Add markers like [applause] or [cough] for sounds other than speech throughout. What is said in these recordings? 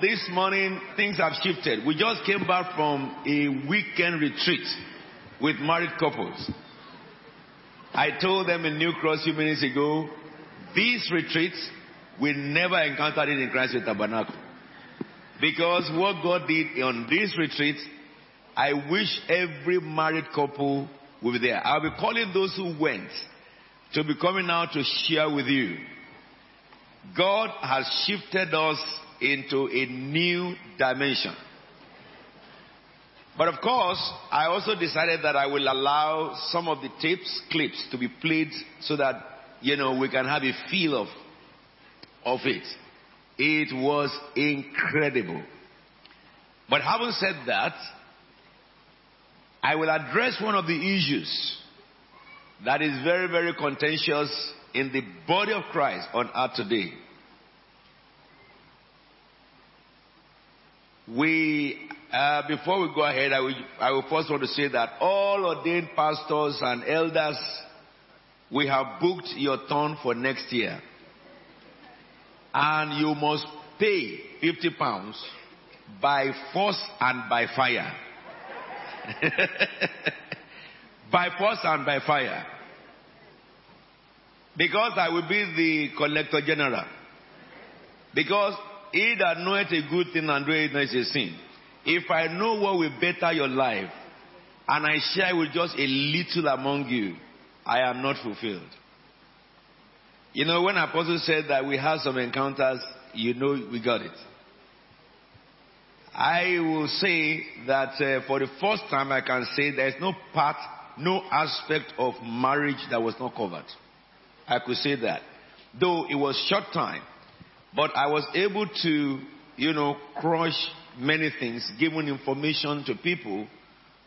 this morning things have shifted. We just came back from a weekend retreat with married couples. I told them in New Cross a few minutes ago, these retreats, we never encountered it in Christ with Tabernacle. Because what God did on these retreats, I wish every married couple would be there. I'll be calling those who went to be coming out to share with you. God has shifted us into a new dimension. But of course, I also decided that I will allow some of the tapes, clips to be played so that, you know, we can have a feel of, of it. It was incredible. But having said that, I will address one of the issues that is very, very contentious in the body of Christ on earth today. We, uh, before we go ahead, I will, I will first want to say that all ordained pastors and elders, we have booked your turn for next year. And you must pay 50 pounds by force and by fire. [laughs] by force and by fire. Because I will be the collector general. Because he that knoweth a good thing and doeth it is a sin. If I know what will better your life, and I share with just a little among you, I am not fulfilled. You know, when Apostle said that we have some encounters, you know we got it. I will say that uh, for the first time I can say there is no part, no aspect of marriage that was not covered. I could say that. Though it was short time, but I was able to, you know, crush many things, giving information to people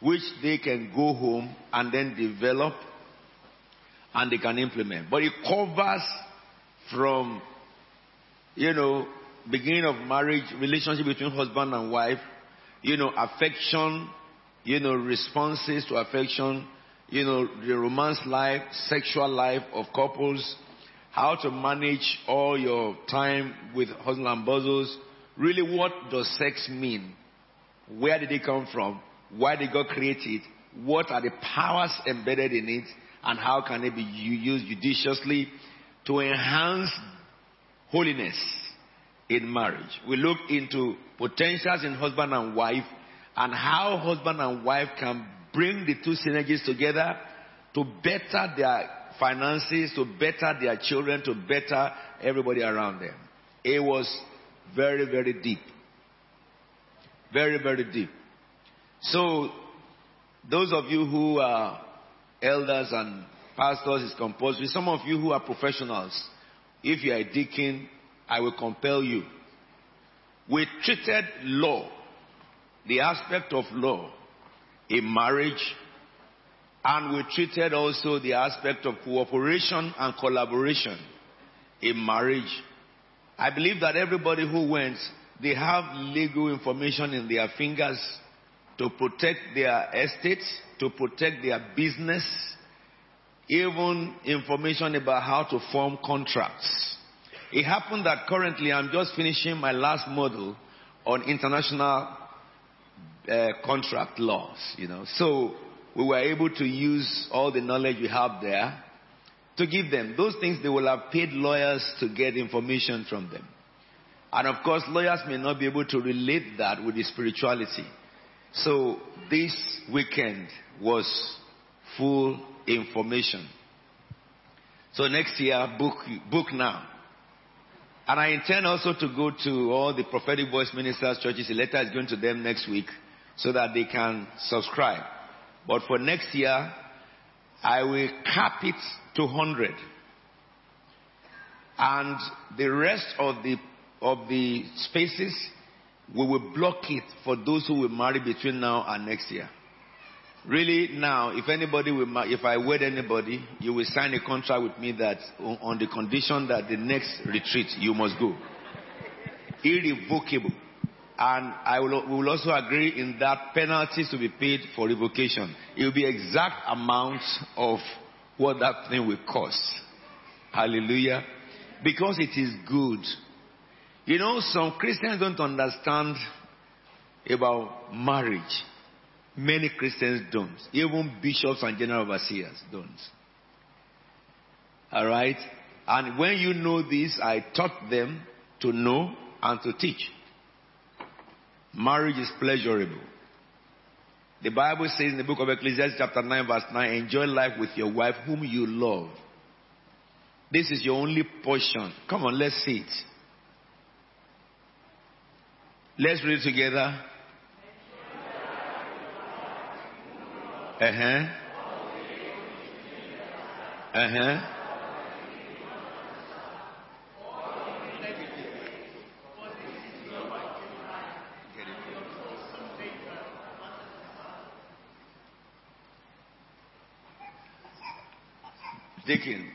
which they can go home and then develop and they can implement. But it covers from, you know, beginning of marriage, relationship between husband and wife, you know, affection, you know, responses to affection, you know, the romance life, sexual life of couples, how to manage all your time with husband and bozzles. Really, what does sex mean? Where did it come from? Why did God create it? What are the powers embedded in it? And how can it be used judiciously to enhance holiness in marriage? We look into potentials in husband and wife and how husband and wife can bring the two synergies together to better their finances, to better their children, to better everybody around them. It was very, very deep. Very, very deep. So, those of you who are elders and pastors is compulsory. Some of you who are professionals, if you are a deacon, I will compel you. We treated law, the aspect of law, in marriage, and we treated also the aspect of cooperation and collaboration in marriage. I believe that everybody who went, they have legal information in their fingers to protect their estates, to protect their business, even information about how to form contracts. It happened that currently I'm just finishing my last model on international uh, contract laws, you know. So we were able to use all the knowledge we have there to give them. Those things they will have paid lawyers to get information from them. And of course, lawyers may not be able to relate that with the spirituality. So this weekend was full information. So next year, book, book now. And I intend also to go to all the prophetic voice ministers, churches. A letter is going to them next week so that they can subscribe. But for next year, I will cap it to 100. And the rest of the, of the spaces, we will block it for those who will marry between now and next year. Really, now, if anybody will, if I wed anybody, you will sign a contract with me that on the condition that the next retreat you must go. Irrevocable. And I will, we will also agree in that penalties to be paid for revocation. It will be exact amount of what that thing will cost. Hallelujah. Because it is good. You know, some Christians don't understand about marriage. Many Christians don't. Even bishops and general overseers don't. All right? And when you know this, I taught them to know and to teach. Marriage is pleasurable. The Bible says in the book of Ecclesiastes, chapter 9, verse 9, enjoy life with your wife whom you love. This is your only portion. Come on, let's see it. Let's read it together. Uh huh. Uh huh.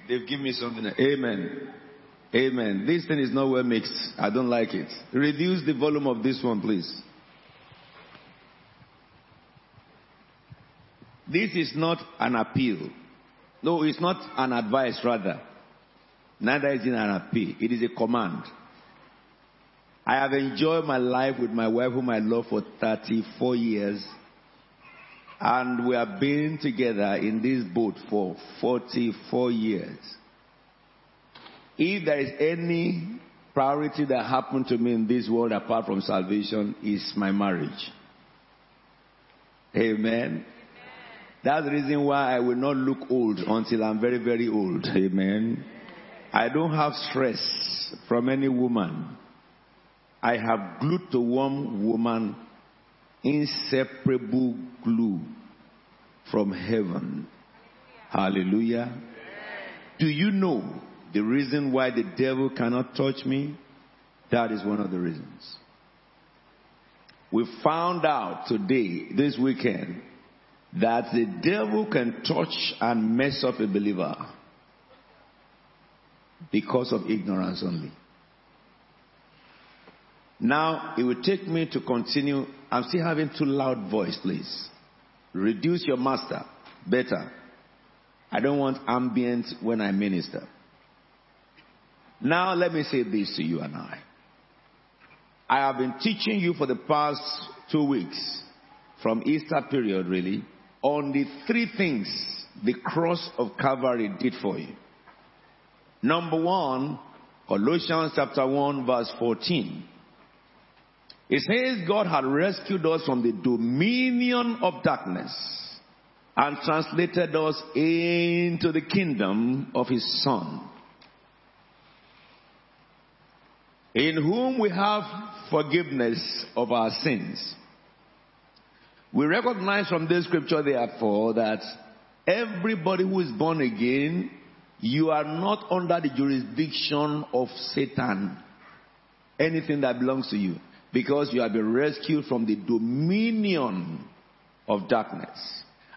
They've given me something. Amen. Amen. This thing is not well mixed. I don't like it. Reduce the volume of this one, please. This is not an appeal. No, it's not an advice, rather. Neither is it an appeal. It is a command. I have enjoyed my life with my wife, whom I love for 34 years. And we have been together in this boat for 44 years. If there is any priority that happened to me in this world apart from salvation, is my marriage. Amen. Amen. That's the reason why I will not look old until I'm very, very old. Amen. I don't have stress from any woman. I have glued to one woman inseparable glue from heaven. Hallelujah. Do you know the reason why the devil cannot touch me? That is one of the reasons. We found out today, this weekend, that the devil can touch and mess up a believer because of ignorance only. Now, it will take me to continue. I'm still having too loud voice, please. Reduce your master. Better. I don't want ambient when I minister. Now, let me say this to you and I. I have been teaching you for the past two weeks, from Easter period really, on the three things the cross of Calvary did for you. Number one, Colossians chapter 1 verse 14. It says God had rescued us from the dominion of darkness and translated us into the kingdom of his son. In whom we have forgiveness of our sins. We recognize from this scripture, therefore, that everybody who is born again, you are not under the jurisdiction of Satan. Anything that belongs to you because you have been rescued from the dominion of darkness.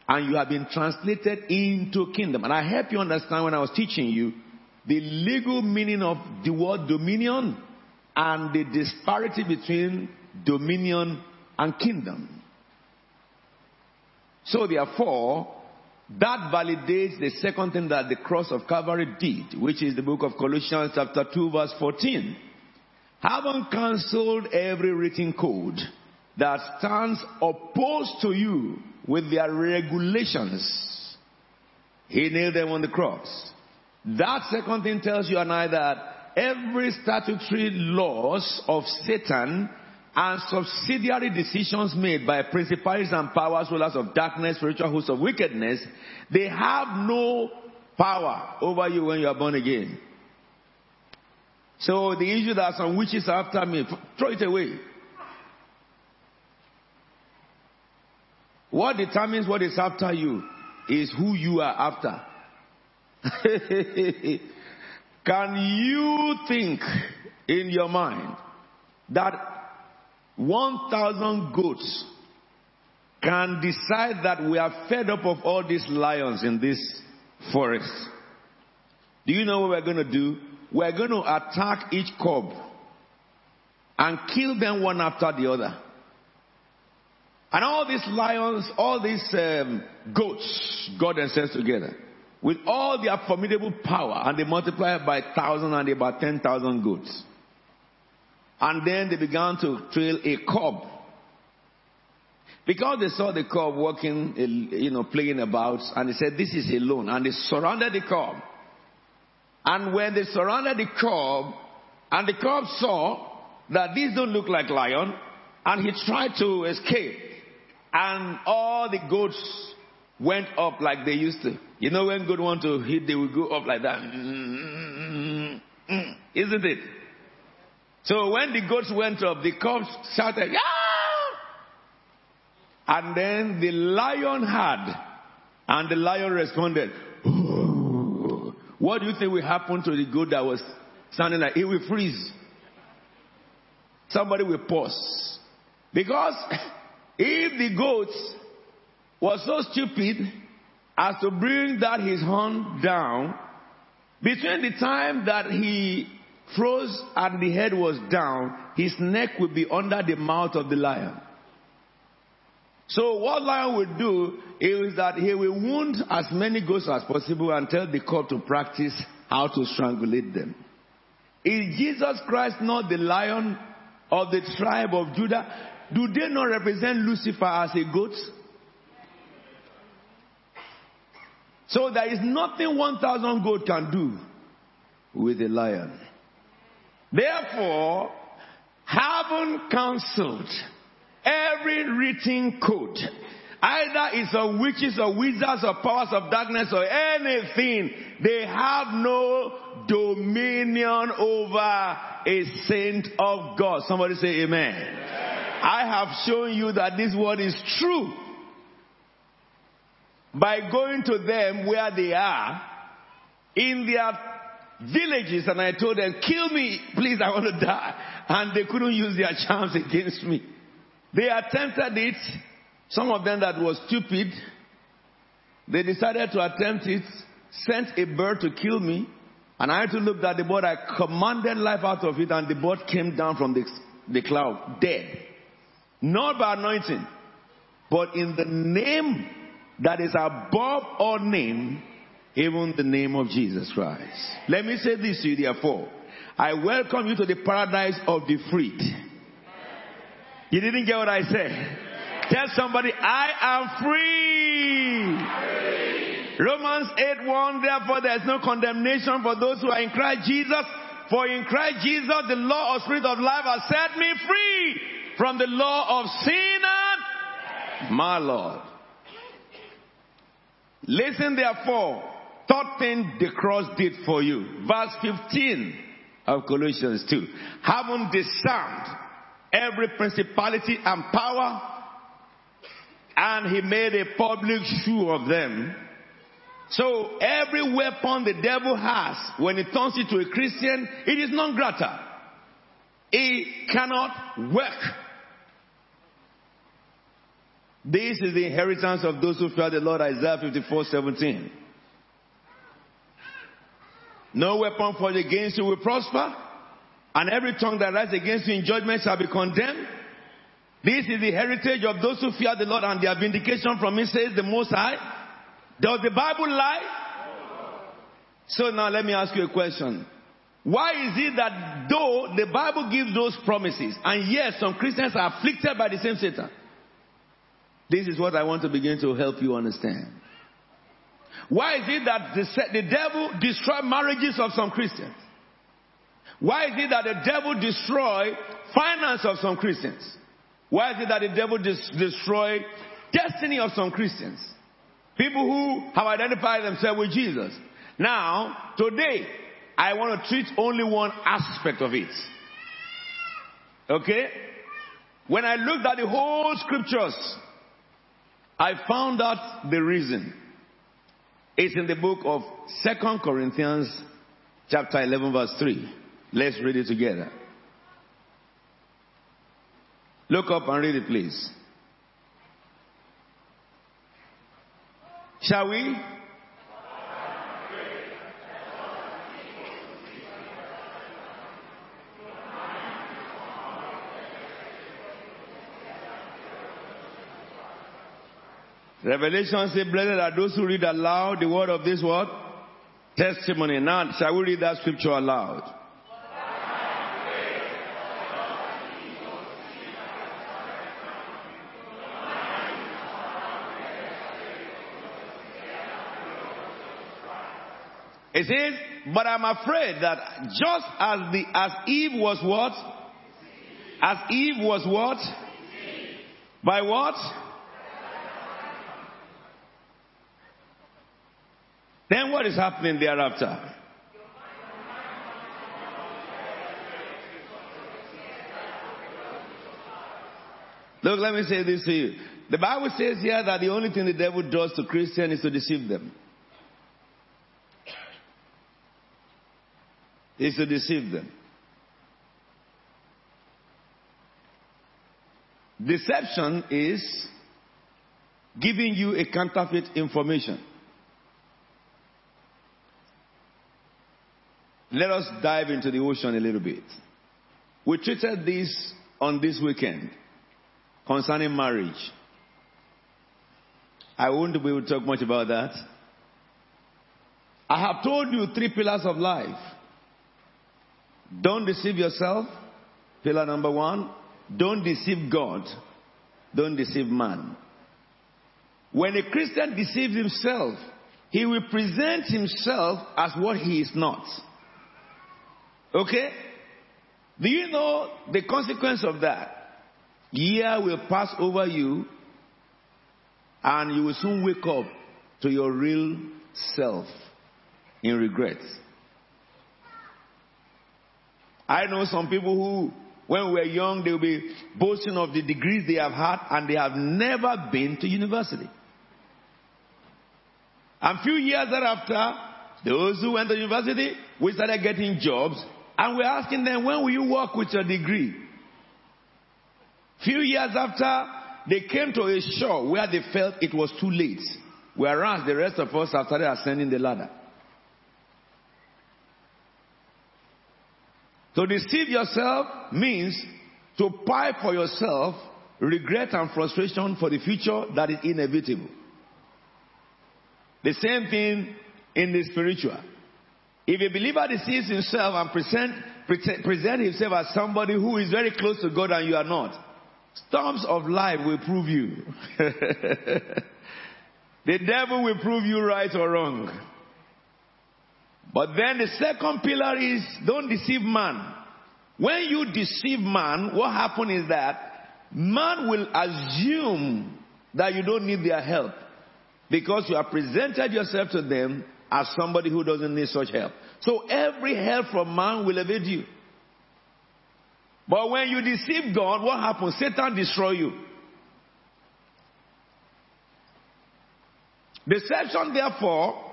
And you have been translated into kingdom. And I help you understand when I was teaching you the legal meaning of the word dominion and the disparity between dominion and kingdom. So therefore, that validates the second thing that the cross of Calvary did, which is the book of Colossians chapter 2 verse 14 having cancelled every written code that stands opposed to you with their regulations, he nailed them on the cross. That second thing tells you and I that every statutory laws of Satan and subsidiary decisions made by principalities and powers, rulers of darkness, spiritual hosts of wickedness, they have no power over you when you are born again. So the issue that some witches are after me, throw it away. What determines what is after you is who you are after. [laughs] Can you think in your mind that 1,000 goats can decide that we are fed up of all these lions in this forest? Do you know what we're going to do? We're going to attack each cub and kill them one after the other. And all these lions, all these um, goats, God themselves together, with all their formidable power, and they multiplied by thousand and about ten thousand goats. And then they began to trail a cub. Because they saw the cub walking, you know, playing about, and they said, This is alone. And they surrounded the cub. And when they surrounded the cub, and the cub saw that these don't look like lion, and he tried to escape, and all the goats went up like they used to. You know, when goats want to hit, they will go up like that. Mm-hmm. Isn't it? So when the goats went up, the cubs shouted, yeah! And then the lion had, and the lion responded, What do you think will happen to the goat that was standing like, it will freeze. Somebody will pause. Because [laughs] if the goat was so stupid as to bring that his horn down, between the time that he froze and the head was down, his neck would be under the mouth of the lion. So what lion will do is that he will wound as many goats as possible and tell the cub to practice how to strangulate them. Is Jesus Christ not the lion of the tribe of Judah? Do they not represent Lucifer as a goat? So there is nothing 1,000 goat can do with a lion. Therefore, having counseled every written code, either it's of witches or wizards or powers of darkness or anything, they have no dominion over a saint of God. Somebody say amen. amen. I have shown you that this word is true by going to them where they are in their villages and I told them, kill me, please, I want to die. And they couldn't use their charms against me. They attempted it. Some of them that was stupid, they decided to attempt it, sent a bird to kill me. And I had to look at the bird. I commanded life out of it and the bird came down from the, the cloud, dead. Not by anointing, but in the name that is above all name, even the name of Jesus Christ. Let me say this to you, therefore. I welcome you to the paradise of the freed. You didn't get what I said? Tell somebody, I am free. Romans 8 1, therefore there is no condemnation for those who are in Christ Jesus. For in Christ Jesus, the law of spirit of life has set me free from the law of sin and my Lord. Listen therefore, third thing the cross did for you. Verse 15 of Colossians 2. Having disarmed every principality and power, and he made a public show of them. So every weapon the devil has, when he turns into a Christian, it is non grata. It cannot work. This is the inheritance of those who fear the Lord, Isaiah 54 17. No weapon forged against you will prosper, and every tongue that rises against you in judgment shall be condemned. This is the heritage of those who fear the Lord, and their vindication from Him says the Most High. Does the Bible lie? So now let me ask you a question. Why is it that though the Bible gives those promises, and yes, some Christians are afflicted by the same Satan, this is what I want to begin to help you understand. Why is it that the, the devil destroy marriages of some Christians? Why is it that the devil destroy finance of some Christians? Why is it that the devil destroy destiny of some Christians? People who have identified themselves with Jesus. Now, today, I want to treat only one aspect of it. Okay? When I looked at the whole scriptures, I found out the reason. It's in the book of Second Corinthians chapter 11 verse 3. Let's read it together. Look up and read it please. Shall we? Revelation says, Blessed are those who read aloud the word of this word. Testimony. Now, shall we read that scripture aloud? It says, but I'm afraid that just as the as Eve was what? As Eve was what? By what? Then what is happening thereafter? Look, let me say this to you. The Bible says here that the only thing the devil does to Christians is to deceive them. Is to deceive them. Deception is giving you a counterfeit information. Let us dive into the ocean a little bit. We treated this on this weekend concerning marriage. I won't be able to talk much about that. I have told you three pillars of life. Don't deceive yourself. Pillar number one. Don't deceive God. Don't deceive man. When a Christian deceives himself, he will present himself as what he is not. Okay? Do you know the consequence of that? Year will pass over you and you will soon wake up to your real self in regret. I know some people who, when we were young, they will be boasting of the degrees they have had and they have never been to university. And few years thereafter, those who went to university, we started getting jobs and we're asking them, when will you work with your degree? Few years after, they came to a shore where they felt it was too late. Whereas the rest of us have started ascending the ladder. To deceive yourself means to buy for yourself regret and frustration for the future that is inevitable. The same thing in the spiritual. If a believer deceives himself and present, present, present himself as somebody who is very close to God and you are not, storms of life will prove you. [laughs] the devil will prove you right or wrong. But then the second pillar is don't deceive man. When you deceive man, what happens is that man will assume that you don't need their help because you have presented yourself to them as somebody who doesn't need such help. So every help from man will evade you. But when you deceive God, what happens? Satan destroy you. Deception, therefore,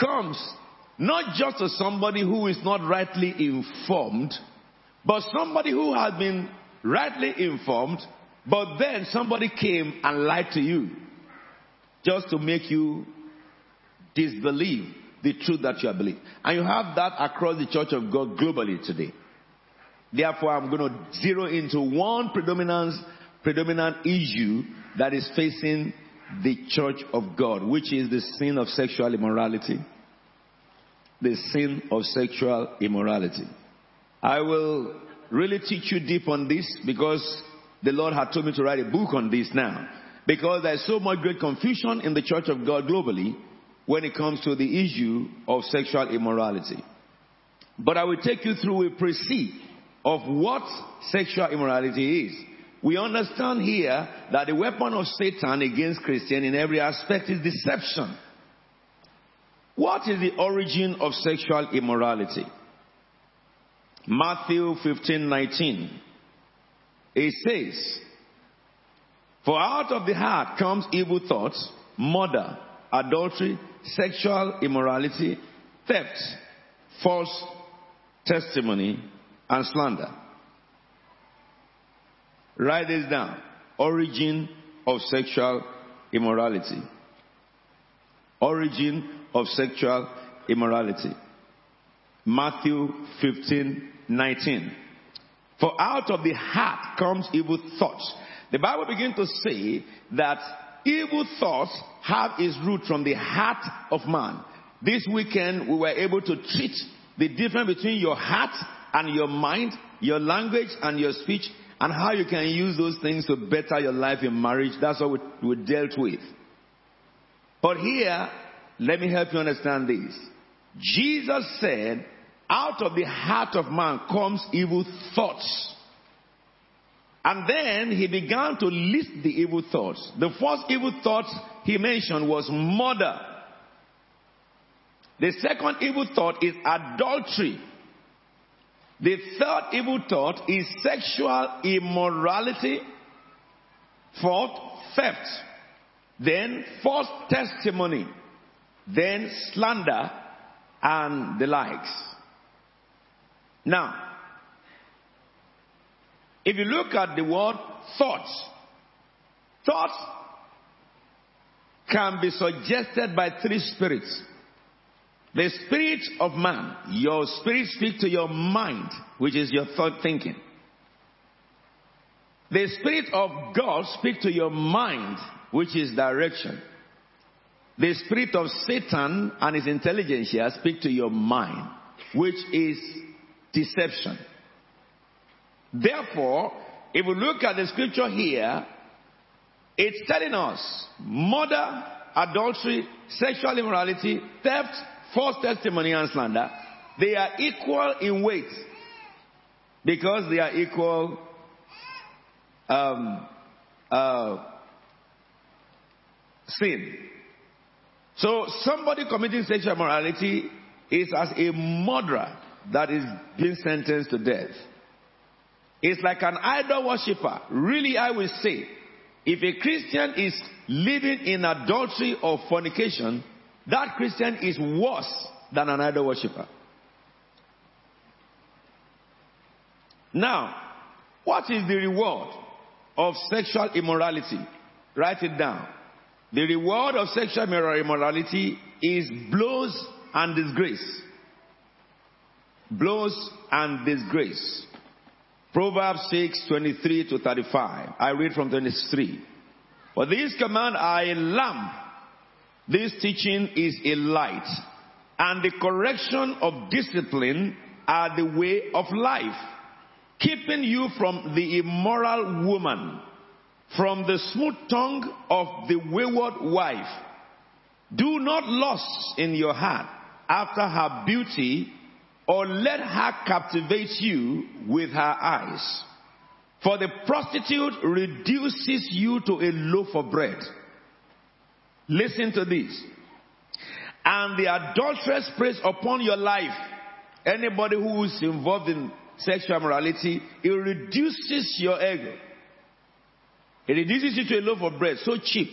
comes not just to somebody who is not rightly informed, but somebody who has been rightly informed, but then somebody came and lied to you just to make you disbelieve the truth that you have believed. And you have that across the church of God globally today. Therefore, I'm going to zero into one predominant, predominant issue that is facing the church of God, which is the sin of sexual immorality. The sin of sexual immorality. I will really teach you deep on this because the Lord had told me to write a book on this now. Because there's so much great confusion in the church of God globally when it comes to the issue of sexual immorality. But I will take you through a précis of what sexual immorality is. We understand here that the weapon of Satan against Christian in every aspect is deception. What is the origin of sexual immorality? Matthew 15, 19. It says, For out of the heart comes evil thoughts, murder, adultery, sexual immorality, theft, false testimony, and slander. Write this down. Origin of sexual immorality. Origin of sexual immorality. Matthew 15, 19. For out of the heart comes evil thoughts. The Bible begins to say that evil thoughts have its root from the heart of man. This weekend we were able to treat the difference between your heart and your mind, your language and your speech, and how you can use those things to better your life in marriage. That's what we, we dealt with. But here, let me help you understand this. Jesus said, out of the heart of man comes evil thoughts. And then he began to list the evil thoughts. The first evil thought he mentioned was murder. The second evil thought is adultery. The third evil thought is sexual immorality. Fourth, theft. Then false testimony. Then slander and the likes. Now, if you look at the word thoughts, thoughts can be suggested by three spirits. The spirit of man, your spirit speaks to your mind, which is your thought thinking. The spirit of God speaks to your mind, which is direction. The spirit of Satan and his intelligence here speak to your mind, which is deception. Therefore, if we look at the scripture here, it's telling us murder, adultery, sexual immorality, theft, false testimony, and slander, they are equal in weight because they are equal um, uh, sin. So somebody committing sexual immorality is as a murderer that is being sentenced to death. It's like an idol worshiper. Really, I will say, if a Christian is living in adultery or fornication, that Christian is worse than an idol worshiper. Now, what is the reward of sexual immorality? Write it down. The reward of sexual immorality is blows and disgrace. Blows and disgrace. Proverbs 6, 23 to 35. I read from 23. For these commands are a lamp. This teaching is a light. And the correction of discipline are the way of life. Keeping you from the immoral woman, from the smooth tongue of the wayward wife. Do not lust in your heart after her beauty or let her captivate you with her eyes. For the prostitute reduces you to a loaf of bread. Listen to this. And the adulteress preys upon your life. Anybody who is involved in sexual morality, it reduces your ego. It reduces you to a loaf of bread, so cheap.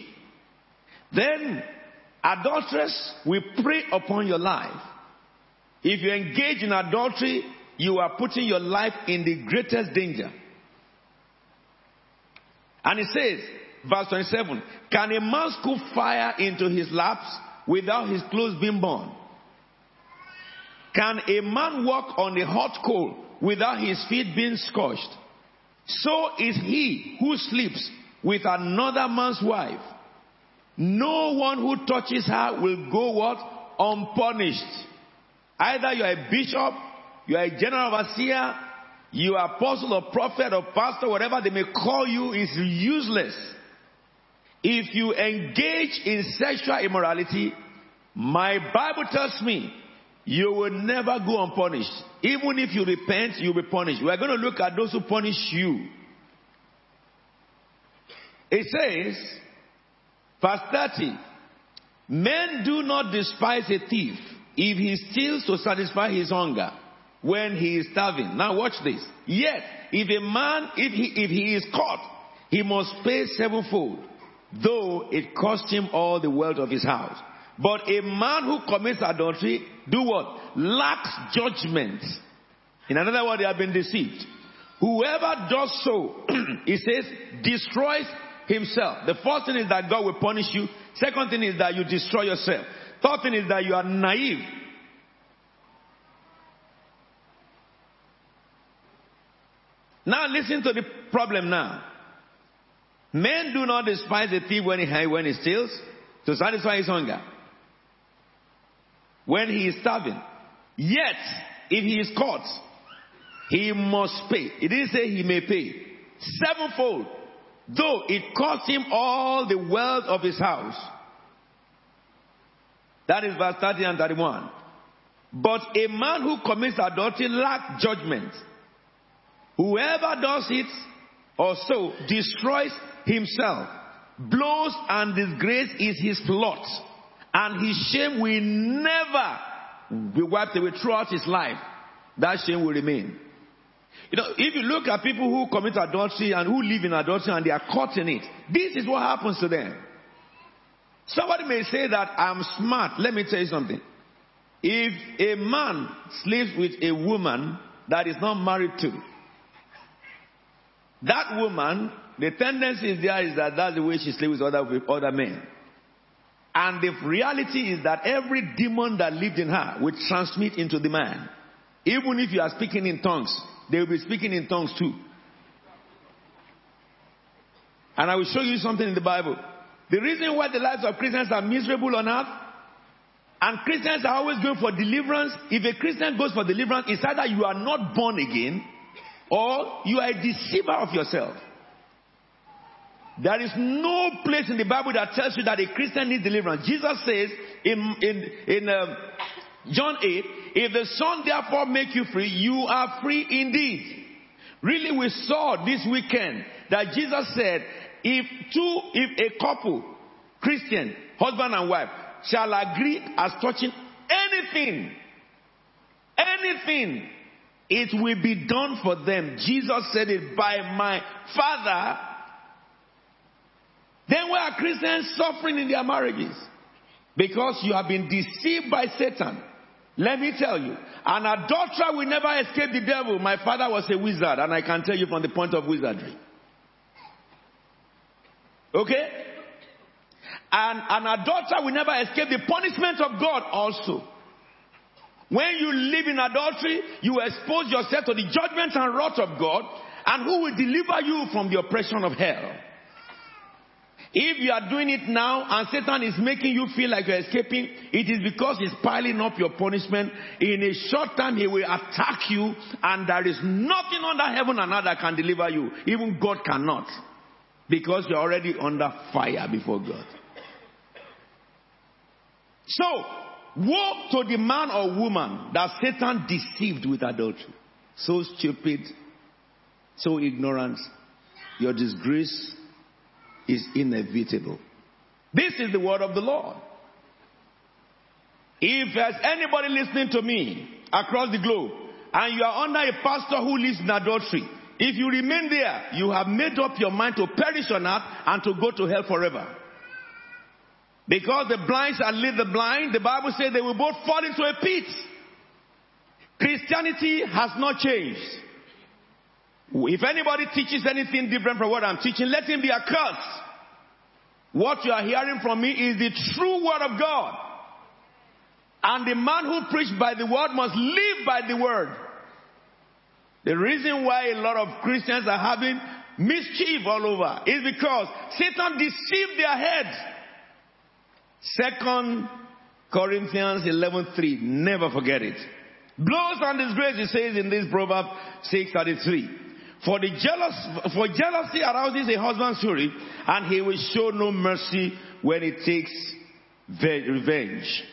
Then, adulteress will prey upon your life if you engage in adultery, you are putting your life in the greatest danger. And it says, verse 27, can a man scoop fire into his laps without his clothes being burned? Can a man walk on a hot coal without his feet being scorched? So is he who sleeps with another man's wife. No one who touches her will go what? Unpunished. Either you are a bishop, you are a general overseer, you are apostle or prophet or pastor, whatever they may call you is useless. If you engage in sexual immorality, my Bible tells me you will never go unpunished. Even if you repent, you'll be punished. We are going to look at those who punish you. It says, verse 30, men do not despise a thief if he steals to satisfy his hunger when he is starving. Now watch this. Yet, if a man, if he, if he is caught, he must pay sevenfold, though it cost him all the wealth of his house. But a man who commits adultery, do what? Lacks judgment. In another word, they have been deceived. Whoever does so, [clears throat] he says, destroys himself. The first thing is that God will punish you. Second thing is that you destroy yourself. Third thing is that you are naive. Now listen to the problem now. Men do not despise a thief when he, when he steals to satisfy his hunger. When he is starving. Yet, if he is caught, he must pay. It didn't say he may pay. Sevenfold. Though it cost him all the wealth of his house. That is verse 30 and 31. But a man who commits adultery lacks judgment. Whoever does it or so destroys himself. Blows and disgrace is his lot, and his shame will never be wiped away throughout his life. That shame will remain. You know, if you look at people who commit adultery and who live in adultery and they are caught in it, this is what happens to them. Somebody may say that I'm smart. Let me tell you something. If a man sleeps with a woman that is not married to, that woman, the tendency is there is that that's the way she sleeps with other, with other men. And the reality is that every demon that lived in her will transmit into the man. Even if you are speaking in tongues, they will be speaking in tongues too. And I will show you something in the Bible. The reason why the lives of Christians are miserable on earth, and Christians are always going for deliverance, if a Christian goes for deliverance, it's either you are not born again or you are a deceiver of yourself. There is no place in the Bible that tells you that a Christian needs deliverance. Jesus says in, in, in uh, John 8, if the Son therefore make you free, you are free indeed. Really, we saw this weekend that Jesus said, if two, if a couple, Christian, husband and wife, shall agree as touching anything, anything, it will be done for them. Jesus said it by my Father. Then why are Christians suffering in their marriages? Because you have been deceived by Satan. Let me tell you, an adulterer will never escape the devil. My father was a wizard, and I can tell you from the point of wizardry. Okay? And an adulterer will never escape the punishment of God also. When you live in adultery, you expose yourself to the judgment and wrath of God, and who will deliver you from the oppression of hell? If you are doing it now and Satan is making you feel like you're escaping, it is because he's piling up your punishment. In a short time, he will attack you, and there is nothing under heaven and earth that can deliver you. Even God cannot. Because you're already under fire before God. So, woe to the man or woman that Satan deceived with adultery. So stupid, so ignorant. Your disgrace is inevitable. This is the word of the Lord. If there's anybody listening to me across the globe and you are under a pastor who lives in adultery, if you remain there, you have made up your mind to perish on earth and to go to hell forever. Because the blind shall lead the blind, the Bible says they will both fall into a pit. Christianity has not changed. If anybody teaches anything different from what I'm teaching, let him be accursed. What you are hearing from me is the true word of God. And the man who preached by the word must live by the word. The reason why a lot of Christians are having mischief all over is because Satan deceived their heads. Second Corinthians 11:3. Never forget it. Blows and disgrace, it says in this Proverb 6:33. For the jealous, for jealousy arouses a husband's fury, and he will show no mercy when he takes revenge.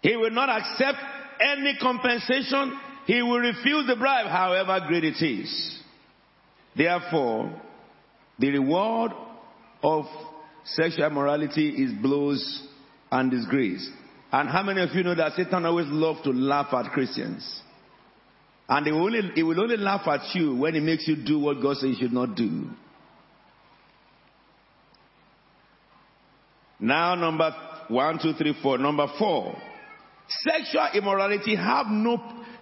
He will not accept any compensation he will refuse the bribe, however great it is. Therefore, the reward of sexual immorality is blows and disgrace. And how many of you know that Satan always loves to laugh at Christians? And he will, only, he will only laugh at you when he makes you do what God says you should not do. Now, number one, two, three, four. Number four. Sexual immorality have no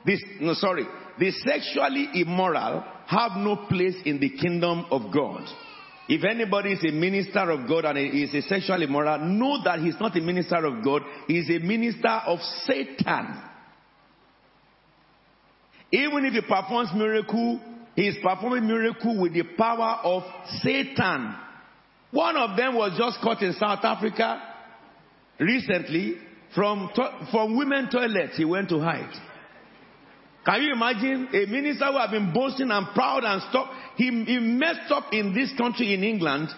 this, no, sorry. The sexually immoral have no place in the kingdom of God. If anybody is a minister of God and is a sexually immoral, know that he's not a minister of God, he's a minister of Satan. Even if he performs miracle, he is performing miracle with the power of Satan. One of them was just caught in South Africa recently from, to- from women toilets. He went to hide. Can you imagine a minister who had been boasting and proud and stuff? He, he messed up in this country in England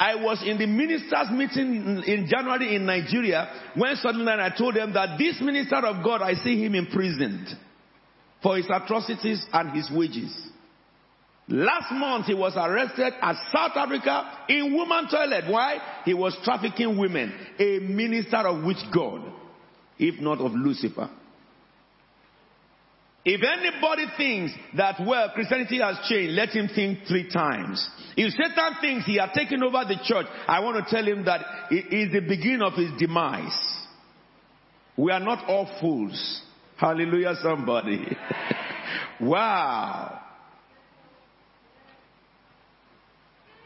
I was in the ministers' meeting in January in Nigeria when suddenly I told them that this minister of God, I see him imprisoned for his atrocities and his wages. Last month he was arrested at South Africa in woman toilet. Why? He was trafficking women. A minister of which God? If not of Lucifer. If anybody thinks that, well, Christianity has changed, let him think three times. If Satan thinks he has taken over the church, I want to tell him that it is the beginning of his demise. We are not all fools. Hallelujah, somebody. [laughs] wow.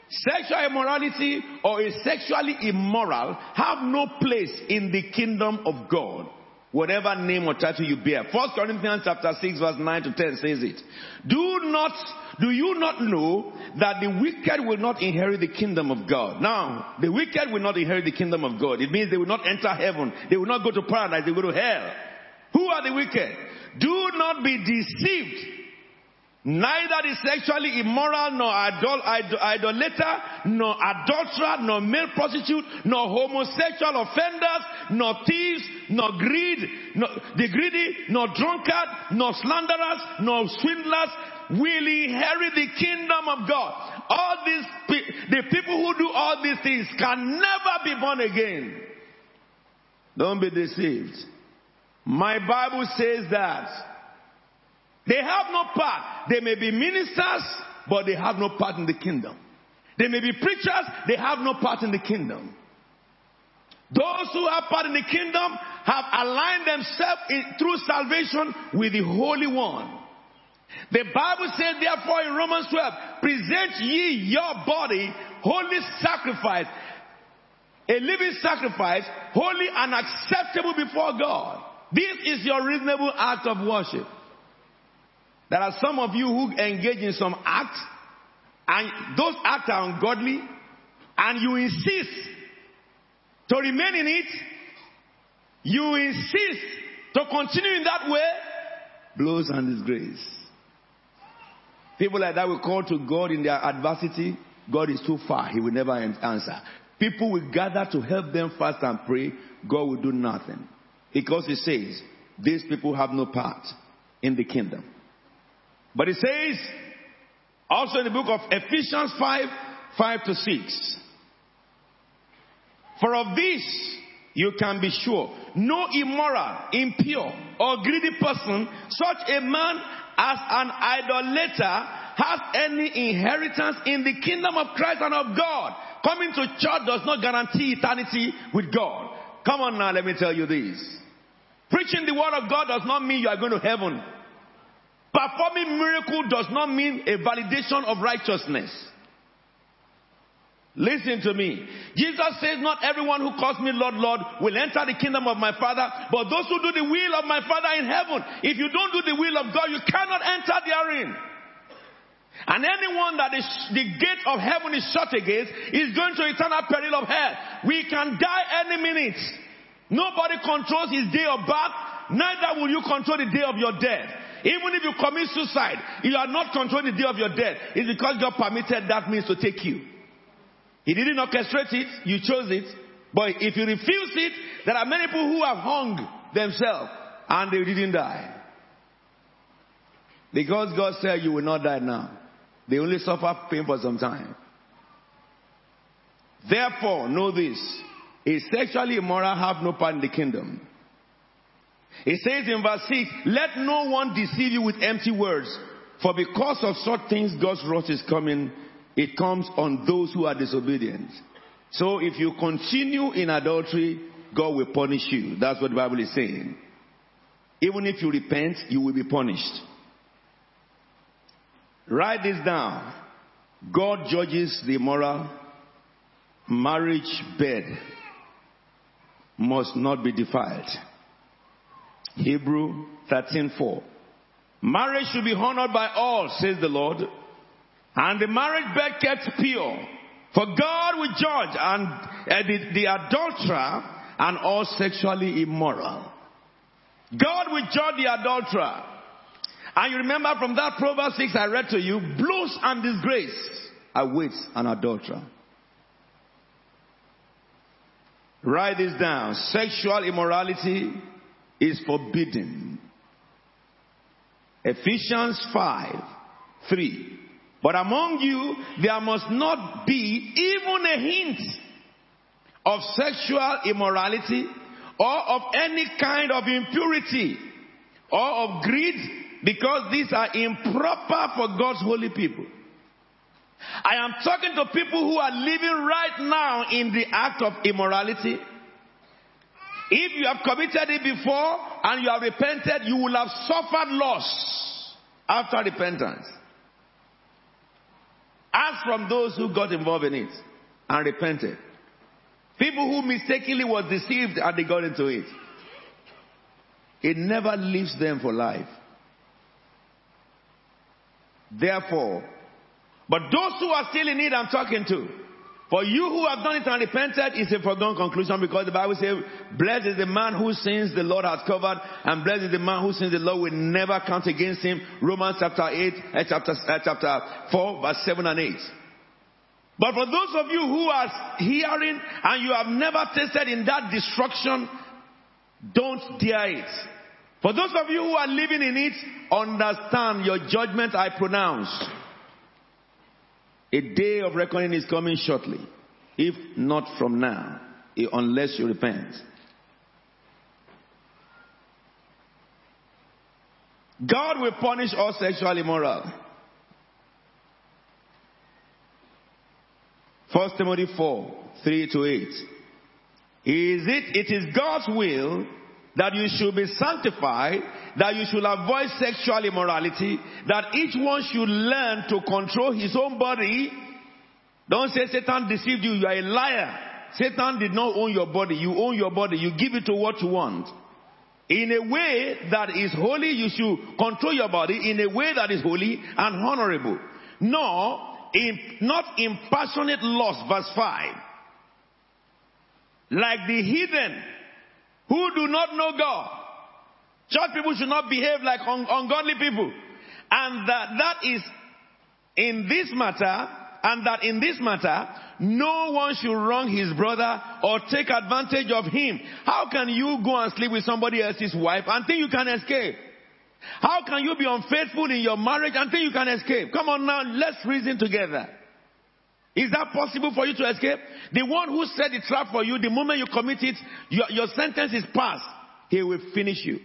Sexual immorality or a sexually immoral have no place in the kingdom of God. Whatever name or title you bear. First Corinthians chapter 6 verse 9 to 10 says it. Do not, do you not know that the wicked will not inherit the kingdom of God? Now, the wicked will not inherit the kingdom of God. It means they will not enter heaven. They will not go to paradise. They will go to hell. Who are the wicked? Do not be deceived. Neither the sexually immoral, nor idol, idol, idolater, nor adulterer, nor male prostitute, nor homosexual offenders, nor thieves, nor greed, nor the greedy, nor drunkard, nor slanderers, nor swindlers will inherit the kingdom of God. All these, the people who do all these things can never be born again. Don't be deceived. My Bible says that they have no part. They may be ministers, but they have no part in the kingdom. They may be preachers, they have no part in the kingdom. Those who have part in the kingdom have aligned themselves in, through salvation with the Holy One. The Bible says, therefore, in Romans 12, present ye your body holy sacrifice, a living sacrifice, holy and acceptable before God. This is your reasonable act of worship. There are some of you who engage in some acts, and those acts are ungodly, and you insist to remain in it. You insist to continue in that way. Blows and disgrace. People like that will call to God in their adversity. God is too far. He will never answer. People will gather to help them fast and pray. God will do nothing. Because he says, these people have no part in the kingdom. But it says, also in the book of Ephesians 5, 5 to 6. For of this you can be sure, no immoral, impure, or greedy person, such a man as an idolater, has any inheritance in the kingdom of Christ and of God. Coming to church does not guarantee eternity with God. Come on now, let me tell you this. Preaching the word of God does not mean you are going to heaven. Performing miracle does not mean a validation of righteousness. Listen to me. Jesus says, Not everyone who calls me Lord, Lord will enter the kingdom of my Father, but those who do the will of my Father in heaven. If you don't do the will of God, you cannot enter therein. And anyone that is, the gate of heaven is shut against is going to eternal peril of hell. We can die any minute. Nobody controls his day of birth, neither will you control the day of your death. Even if you commit suicide, you are not controlling the day of your death. It's because God permitted that means to take you. He didn't orchestrate it, you chose it. But if you refuse it, there are many people who have hung themselves and they didn't die. Because God said you will not die now. They only suffer pain for some time. Therefore, know this. A sexually immoral have no part in the kingdom. It says in verse 6, let no one deceive you with empty words. For because of such things, God's wrath is coming. It comes on those who are disobedient. So if you continue in adultery, God will punish you. That's what the Bible is saying. Even if you repent, you will be punished. Write this down. God judges the immoral marriage bed must not be defiled. Hebrew 13:4. Marriage should be honored by all, says the Lord, and the marriage bed kept pure. For God will judge and uh, the, the adulterer and all sexually immoral. God will judge the adulterer. And you remember from that Proverbs 6 I read to you, blows and disgrace awaits an adulterer. Write this down. Sexual immorality is forbidden. Ephesians 5 3. But among you, there must not be even a hint of sexual immorality or of any kind of impurity or of greed because these are improper for God's holy people. I am talking to people who are living right now in the act of immorality. If you have committed it before and you have repented, you will have suffered loss after repentance. As from those who got involved in it and repented. People who mistakenly was deceived and they got into it. It never leaves them for life. Therefore, but those who are still in need, I'm talking to. For you who have done it and repented, it's a foregone conclusion because the Bible says, blessed is the man whose sins the Lord has covered, and blessed is the man whose sins the Lord will never count against him. Romans chapter 8, uh, chapter, uh, chapter 4, verse 7 and 8. But for those of you who are hearing and you have never tasted in that destruction, don't dare it. For those of you who are living in it, understand your judgment I pronounce. A day of reckoning is coming shortly, if not from now, eh, unless you repent. God will punish all sexual immoral. 1 Timothy 4, 3 to 8. Is it, it is God's will that you should be sanctified, that you should avoid sexual immorality, that each one should learn to control his own body. Don't say Satan deceived you, you are a liar. Satan did not own your body, you own your body, you give it to what you want. In a way that is holy, you should control your body in a way that is holy and honorable. No, in, not in passionate lust, verse 5. Like the heathen who do not know God. Church people should not behave like un- ungodly people. And that, that is in this matter, and that in this matter, no one should wrong his brother or take advantage of him. How can you go and sleep with somebody else's wife and think you can escape? How can you be unfaithful in your marriage and think you can escape? Come on now, let's reason together. Is that possible for you to escape? The one who set the trap for you, the moment you commit it, your, your sentence is passed. He will finish you.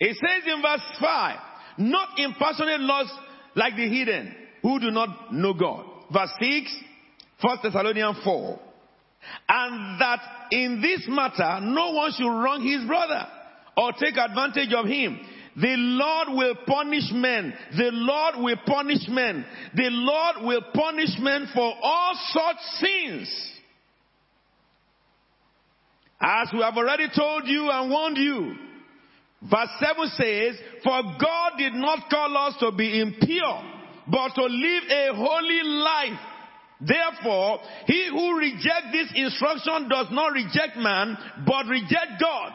It says in verse 5, not in passionate lust like the heathen who do not know God. Verse 6, 1 Thessalonians 4. And that in this matter, no one should wrong his brother or take advantage of him. The Lord will punish men. The Lord will punish men. The Lord will punish men for all such sins. As we have already told you and warned you. Verse 7 says, For God did not call us to be impure, but to live a holy life. Therefore, he who rejects this instruction does not reject man, but reject God,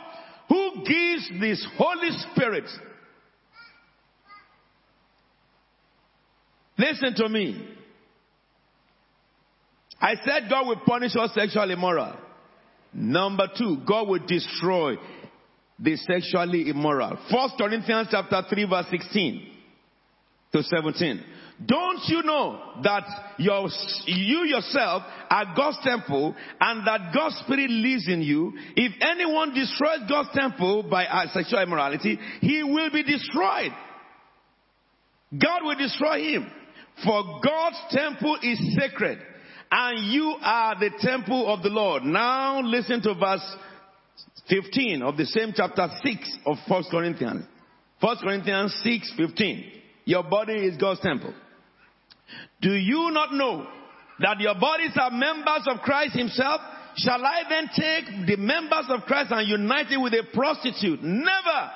who gives this Holy Spirit Listen to me. I said God will punish all sexual immoral. Number two, God will destroy the sexually immoral. First Corinthians chapter 3 verse 16 to 17. Don't you know that your, you yourself are God's temple and that God's spirit lives in you? If anyone destroys God's temple by sexual immorality, he will be destroyed. God will destroy him. For God's temple is sacred and you are the temple of the Lord. Now listen to verse 15 of the same chapter 6 of 1 Corinthians. 1 Corinthians 6, 15. Your body is God's temple. Do you not know that your bodies are members of Christ himself? Shall I then take the members of Christ and unite it with a prostitute? Never!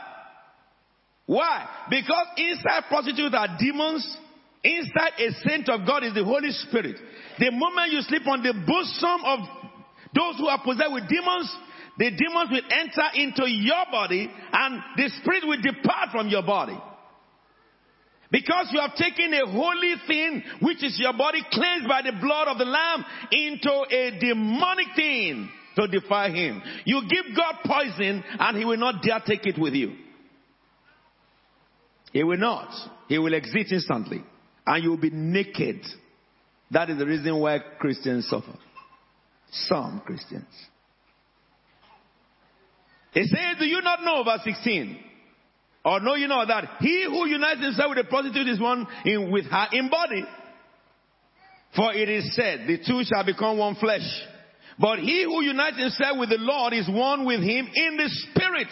Why? Because inside prostitutes are demons, Inside a saint of God is the Holy Spirit. The moment you sleep on the bosom of those who are possessed with demons, the demons will enter into your body and the spirit will depart from your body. Because you have taken a holy thing, which is your body cleansed by the blood of the Lamb, into a demonic thing to defy him. You give God poison and he will not dare take it with you. He will not. He will exit instantly. And you will be naked. That is the reason why Christians suffer. Some Christians. He says, Do you not know, verse 16? Or know you know that he who unites himself with a prostitute is one in, with her in body? For it is said, the two shall become one flesh. But he who unites himself with the Lord is one with him in the spirit.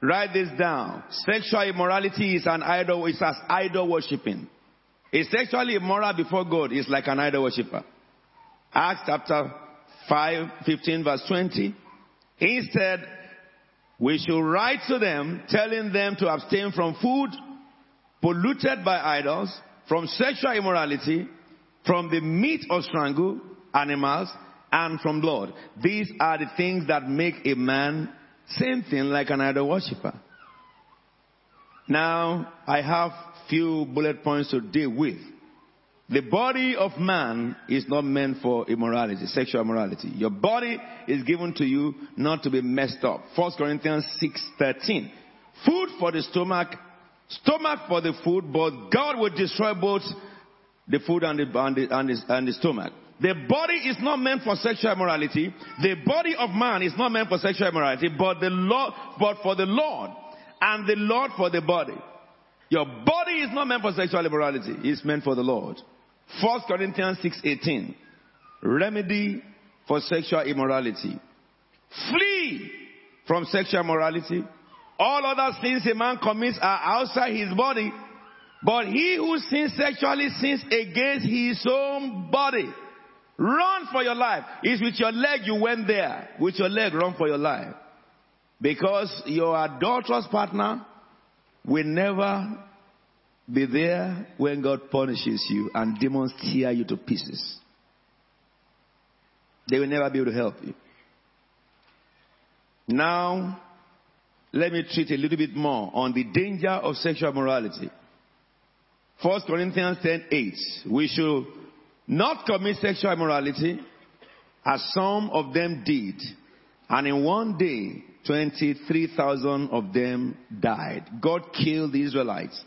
Write this down. Sexual immorality is an idol, it's as idol worshipping. A sexually immoral before God is like an idol worshipper. Acts chapter 5, 15 verse 20. Instead, we should write to them telling them to abstain from food polluted by idols, from sexual immorality, from the meat of strangled animals, and from blood. These are the things that make a man same thing like an idol worshiper. Now, I have few bullet points to deal with. The body of man is not meant for immorality, sexual immorality. Your body is given to you not to be messed up. 1 Corinthians 6:13. Food for the stomach, stomach for the food, but God will destroy both the food and the, and the, and the, and the stomach. The body is not meant for sexual immorality. The body of man is not meant for sexual immorality, but the Lord, but for the Lord, and the Lord for the body. Your body is not meant for sexual immorality. It's meant for the Lord. 1 Corinthians 6:18. Remedy for sexual immorality. Flee from sexual immorality. All other sins a man commits are outside his body, but he who sins sexually sins against his own body. Run for your life. It's with your leg you went there. With your leg, run for your life. Because your adulterous partner will never be there when God punishes you and demons tear you to pieces. They will never be able to help you. Now, let me treat a little bit more on the danger of sexual morality. 1 Corinthians 10 8. We should not commit sexual immorality as some of them did. And in one day, 23,000 of them died. God killed the Israelites.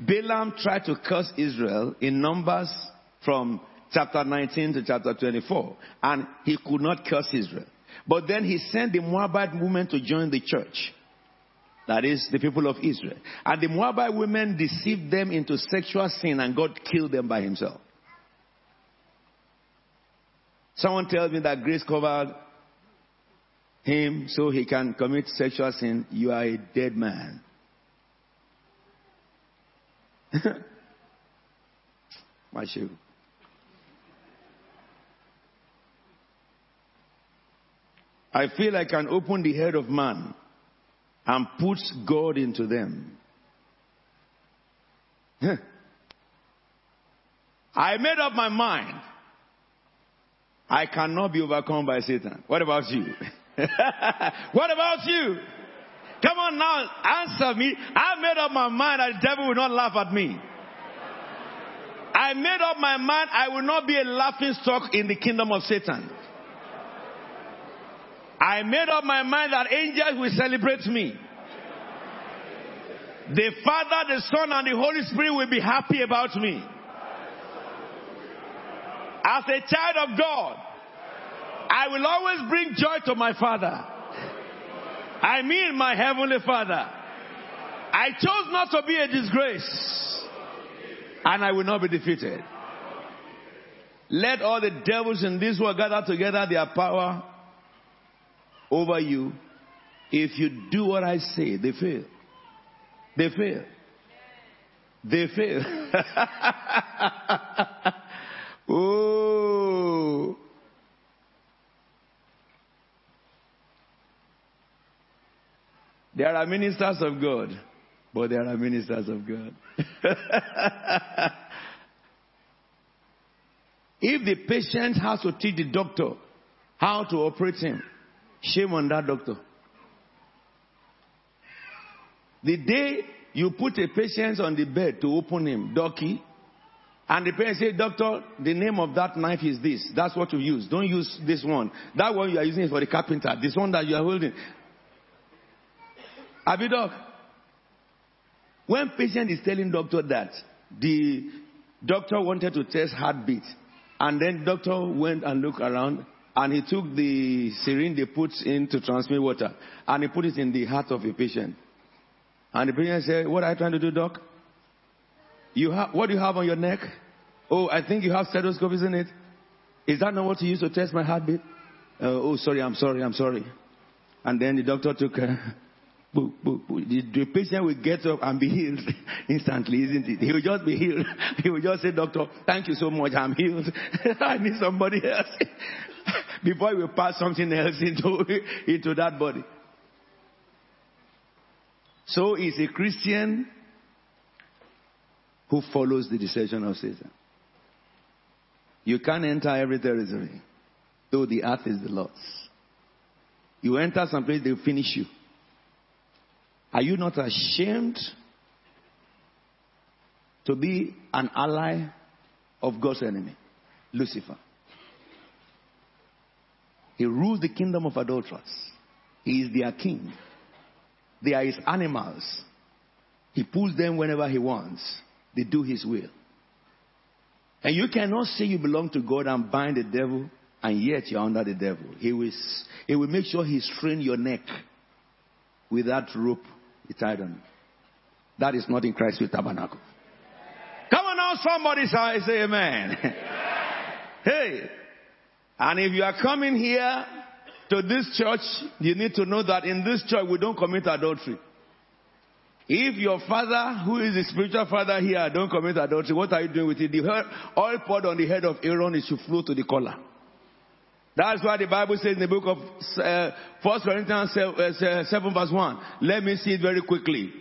Balaam tried to curse Israel in Numbers from chapter 19 to chapter 24, and he could not curse Israel. But then he sent the Moabite women to join the church. That is the people of Israel. And the Moabite women deceived them into sexual sin and God killed them by himself. Someone tells me that grace covered him so he can commit sexual sin. You are a dead man. [laughs] My shoe. I feel I can open the head of man and put God into them. [laughs] I made up my mind. I cannot be overcome by Satan. What about you? [laughs] what about you? Come on now, answer me. I made up my mind that the devil will not laugh at me. I made up my mind I will not be a laughing stock in the kingdom of Satan. I made up my mind that angels will celebrate me. The Father, the Son, and the Holy Spirit will be happy about me. As a child of God, I will always bring joy to my Father. I mean my Heavenly Father. I chose not to be a disgrace. And I will not be defeated. Let all the devils in this world gather together their power over you. If you do what I say, they fail. They fail. They fail. [laughs] oh. There are ministers of God, but there are ministers of God. [laughs] if the patient has to teach the doctor how to operate him, shame on that doctor. The day you put a patient on the bed to open him, Docky, and the parent say, Doctor, the name of that knife is this. That's what you use. Don't use this one. That one you are using is for the carpenter. This one that you are holding. Abidoc, when patient is telling doctor that, the doctor wanted to test heartbeat, and then doctor went and looked around, and he took the syringe they put in to transmit water, and he put it in the heart of a patient. And the patient said, What are you trying to do, doc? You have, what do you have on your neck? Oh, I think you have stethoscope, isn't it? Is that not what you use to test my heartbeat? Uh, oh, sorry, I'm sorry, I'm sorry. And then the doctor took, uh, boo, boo, boo. The, the, patient will get up and be healed [laughs] instantly, isn't it? He will just be healed. [laughs] He will just say, doctor, thank you so much, I'm healed. [laughs] I need somebody else. Before we pass something else into, into that body. So is a Christian who follows the decision of Satan. You can't enter every territory, though the earth is the Lord's. You enter some place, they'll finish you. Are you not ashamed to be an ally of God's enemy, Lucifer? He rules the kingdom of adulterers. He is their king. They are his animals. He pulls them whenever he wants. They do his will. And you cannot say you belong to God and bind the devil, and yet you're under the devil. He will, he will make sure he strain your neck with that rope he tied on. That is not in Christ with tabernacle. Come on now, somebody say amen. [laughs] hey. And if you are coming here to this church, you need to know that in this church we don't commit adultery. If your father, who is the spiritual father here, don't commit adultery, what are you doing with it? The oil poured on the head of Aaron, is to flow to the collar. That's why the Bible says in the book of uh, 1 Corinthians 7, uh, 7 verse 1. Let me see it very quickly.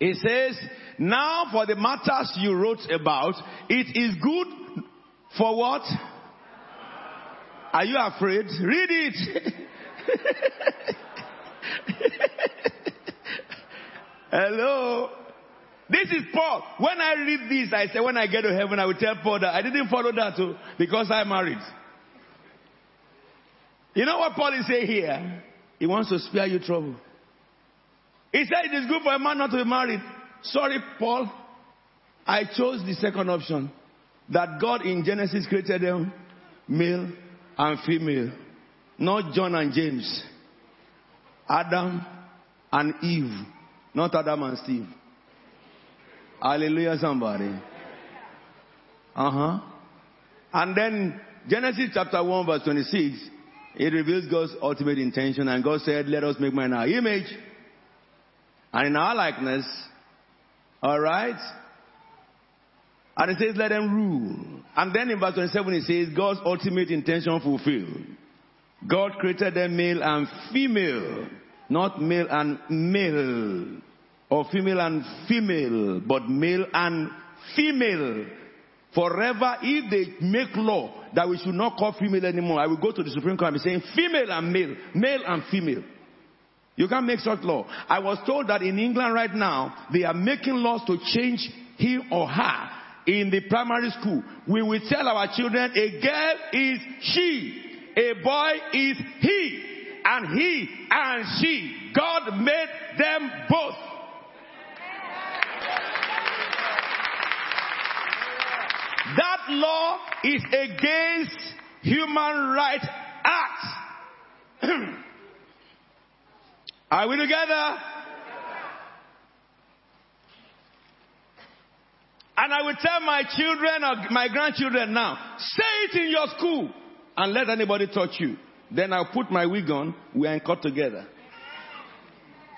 It says, Now for the matters you wrote about, it is good for what? Are you afraid? Read it. [laughs] Hello. This is Paul. When I read this, I say, when I get to heaven, I will tell Paul that I didn't follow that too because I married. You know what Paul is saying here? He wants to spare you trouble. He said it is good for a man not to be married. Sorry, Paul. I chose the second option. That God in Genesis created them male and female. Not John and James. Adam and Eve. Not Adam and Steve. Hallelujah, somebody. Uh huh. And then Genesis chapter 1, verse 26, it reveals God's ultimate intention. And God said, Let us make man in our image and in our likeness. All right? And it says, Let them rule. And then in verse 27, it says, God's ultimate intention fulfilled. God created them male and female. Not male and male, or female and female, but male and female. Forever, if they make law that we should not call female anymore, I will go to the Supreme Court and be saying female and male, male and female. You can't make such law. I was told that in England right now, they are making laws to change him or her in the primary school. We will tell our children a girl is she, a boy is he and he and she. God made them both. That law is against human rights act. [clears throat] Are we together? And I will tell my children or my grandchildren now, say it in your school and let anybody touch you. Then I'll put my wig on. We are in court together.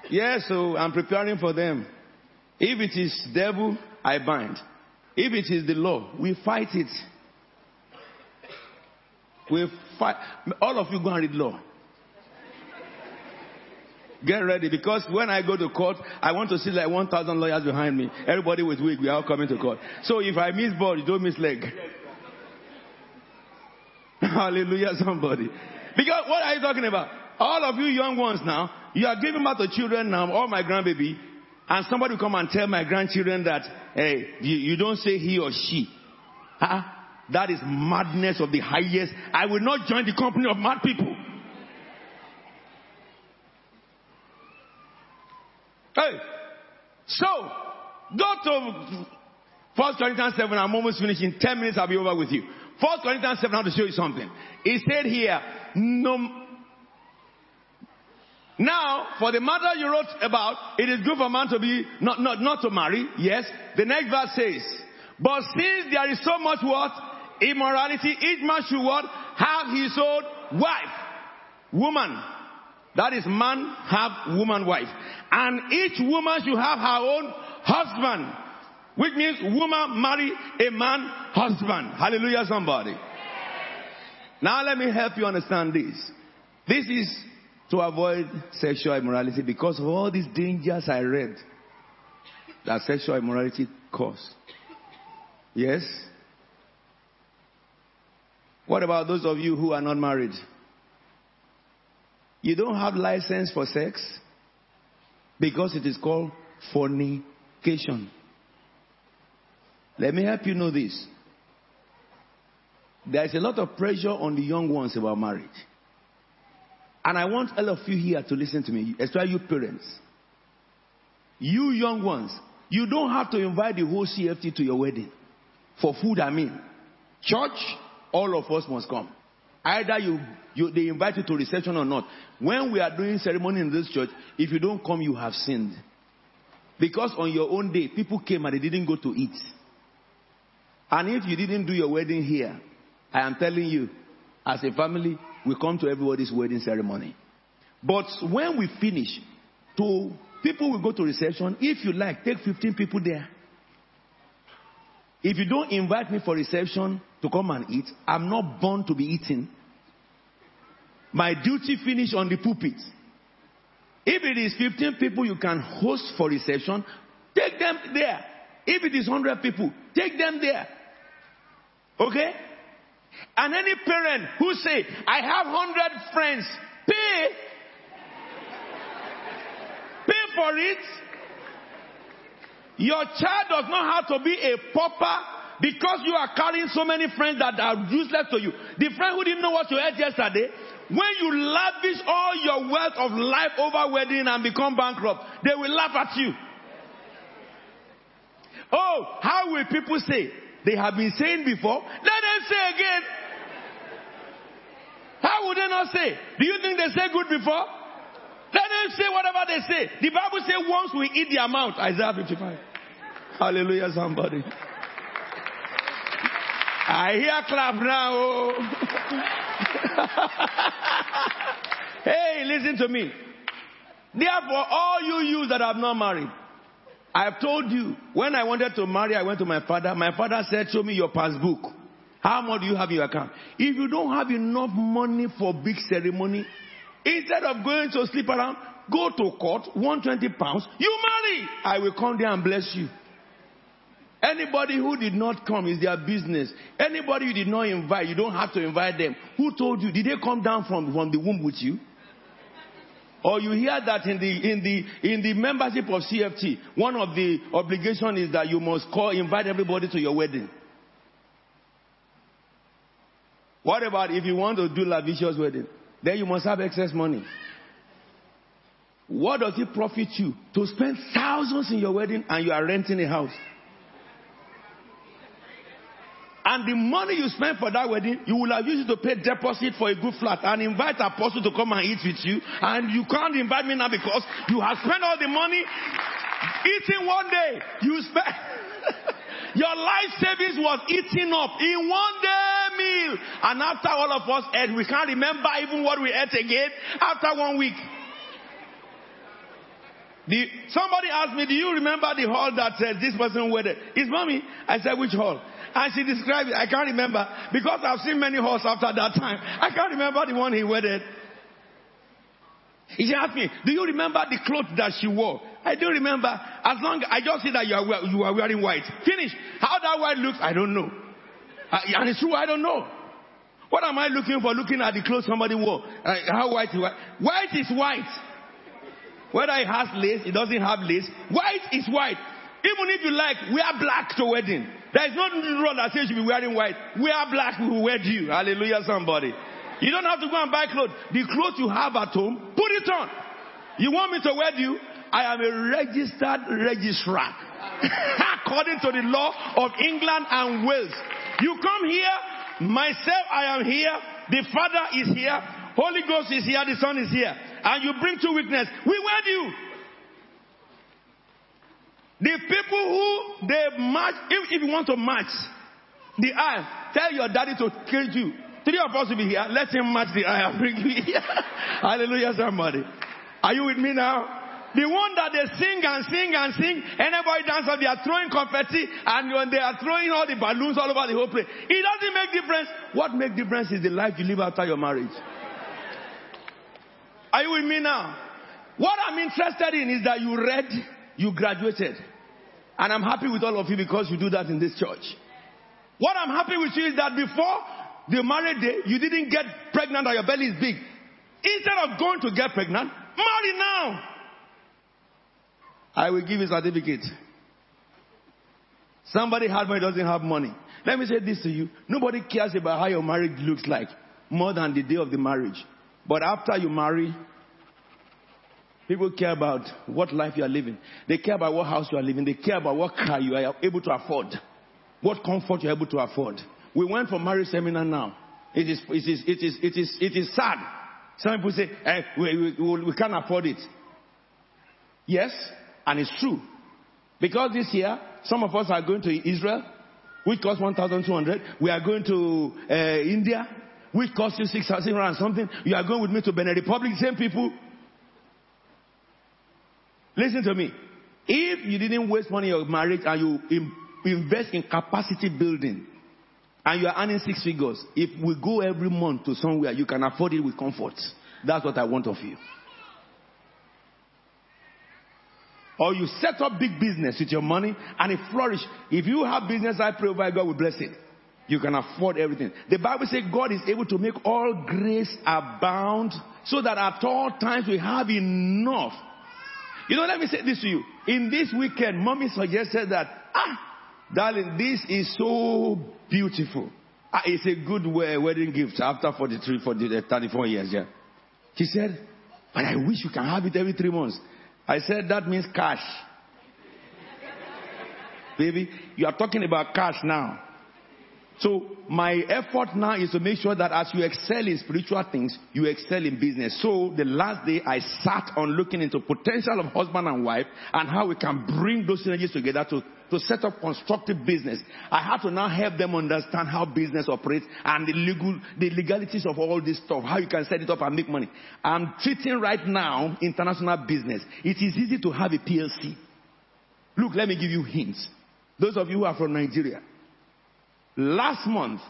Yeah, so I'm preparing for them. If it is devil, I bind. If it is the law, we fight it. We fight. All of you go and read law. Get ready because when I go to court, I want to see like 1,000 lawyers behind me. Everybody with wig, we are all coming to court. So if I miss ball, you don't miss leg. [laughs] Hallelujah, somebody. Because what are you talking about? All of you young ones now, you are giving birth to children now, all my grandbaby. and somebody will come and tell my grandchildren that, hey, you, you don't say he or she. Huh? That is madness of the highest. I will not join the company of mad people. Hey, so go to First Corinthians 7. I'm almost finishing. 10 minutes, I'll be over with you. First Corinthians 7, I want to show you something. It said here, no, now, for the matter you wrote about, it is good for man to be, not, not, not to marry. Yes. The next verse says, but since there is so much what? Immorality, each man should what? Have his own wife. Woman. That is man have woman wife. And each woman should have her own husband. Which means woman marry a man husband. Hallelujah somebody. Now let me help you understand this. This is to avoid sexual immorality because of all these dangers I read that sexual immorality cause. Yes? What about those of you who are not married? You don't have license for sex because it is called fornication. Let me help you know this. There is a lot of pressure on the young ones about marriage. And I want all of you here to listen to me, especially you parents. You young ones, you don't have to invite the whole CFT to your wedding. For food, I mean. Church, all of us must come. Either you, you, they invite you to reception or not. When we are doing ceremony in this church, if you don't come, you have sinned. Because on your own day, people came and they didn't go to eat. And if you didn't do your wedding here, I am telling you, as a family, we come to everybody's wedding ceremony. But when we finish, to people will go to reception. If you like, take 15 people there. If you don't invite me for reception to come and eat, I'm not born to be eating. My duty finish on the pulpit. If it is 15 people you can host for reception, take them there. If it is 100 people, take them there. Okay? And any parent who say, I have 100 friends, pay. Pay for it. Your child does not have to be a pauper because you are carrying so many friends that are useless to you. The friend who didn't know what you ate yesterday, when you lavish all your wealth of life over wedding and become bankrupt, they will laugh at you. Oh, how will people say? They have been saying before. Let them say again. How would they not say? Do you think they say good before? Let them say whatever they say. The Bible says once we eat their mouth. Isaiah 55. Hallelujah, somebody. I hear clap now. Oh. [laughs] hey, listen to me. Therefore, all you youths that have not married, I've told you, when I wanted to marry, I went to my father. My father said, show me your passbook. How much do you have in your account? If you don't have enough money for big ceremony, instead of going to sleep around, go to court, 120 pounds, you marry. I will come there and bless you. Anybody who did not come is their business. Anybody you did not invite, you don't have to invite them. Who told you? Did they come down from, from the womb with you? Or you hear that in the in the in the membership of CFT, one of the obligation is that you must call, invite everybody to your wedding. What about if you want to do lavicious wedding? Then you must have excess money. What does it profit you to spend thousands in your wedding and you are renting a house? And the money you spend for that wedding, you will have used it to pay deposit for a good flat and invite apostle to come and eat with you. And you can't invite me now because you have spent all the money eating one day. You spent [laughs] your life savings was eaten up in one day meal. And after all of us ate, we can't remember even what we ate again after one week. The, somebody asked me, do you remember the hall that says this person wedded? It's mommy. I said, which hall? And she described it. I can't remember because I've seen many halls after that time. I can't remember the one he wedded. She asked me, do you remember the clothes that she wore? I do remember. As long I just see that you are, you are wearing white. Finish. How that white looks, I don't know. Uh, and it's true, I don't know. What am I looking for? Looking at the clothes somebody wore. Uh, how white is white? White is white. Whether it has lace, it doesn't have lace. White is white. Even if you like, wear black to wedding. There is no law that says you should be wearing white. Wear black, we will wed you. Hallelujah, somebody. You don't have to go and buy clothes. The clothes you have at home, put it on. You want me to wed you? I am a registered registrar. [laughs] According to the law of England and Wales. You come here, myself, I am here, the Father is here, Holy Ghost is here, the Son is here. And you bring two witnesses. We wed you. The people who they match, if, if you want to match the eye, tell your daddy to kill you. Three of us will be here. Let him match the eye and bring me here. [laughs] Hallelujah, somebody. Are you with me now? The one that they sing and sing and sing, anybody dance up, they are throwing confetti and when they are throwing all the balloons all over the whole place. It doesn't make difference. What makes difference is the life you live after your marriage. Are you with me now? What I'm interested in is that you read, you graduated. And I'm happy with all of you because you do that in this church. What I'm happy with you is that before the married day, you didn't get pregnant or your belly is big. Instead of going to get pregnant, marry now. I will give you a certificate. Somebody had money, doesn't have money. Let me say this to you. Nobody cares about how your marriage looks like more than the day of the marriage. But after you marry, people care about what life you are living. They care about what house you are living. They care about what car you are able to afford. What comfort you're able to afford. We went for marriage seminar now. It is, it is, it is, it is, it is sad. Some people say, eh, we, we, we can't afford it. Yes, and it's true. Because this year, some of us are going to Israel, which costs 1,200. We are going to uh, India, which costs you 6,000 and something. You are going with me to Benin Republic, same people. Listen to me. If you didn't waste money on your marriage and you invest in capacity building, and you are earning six figures, if we go every month to somewhere, you can afford it with comfort. That's what I want of you. Or you set up big business with your money and it flourish. If you have business, I pray over God will bless it. You can afford everything. The Bible says God is able to make all grace abound so that at all times we have enough. You know, let me say this to you. In this weekend, mommy suggested that, ah, darling, this is so beautiful. Ah, it's a good wedding gift after 43, 40, 34 years, yeah. She said, but I wish you can have it every three months. I said that means cash. [laughs] Baby, you are talking about cash now. So my effort now is to make sure that as you excel in spiritual things, you excel in business. So the last day I sat on looking into potential of husband and wife and how we can bring those synergies together to, to set up constructive business. I had to now help them understand how business operates and the legal, the legalities of all this stuff, how you can set it up and make money. I'm treating right now international business. It is easy to have a PLC. Look, let me give you hints. Those of you who are from Nigeria, Last month,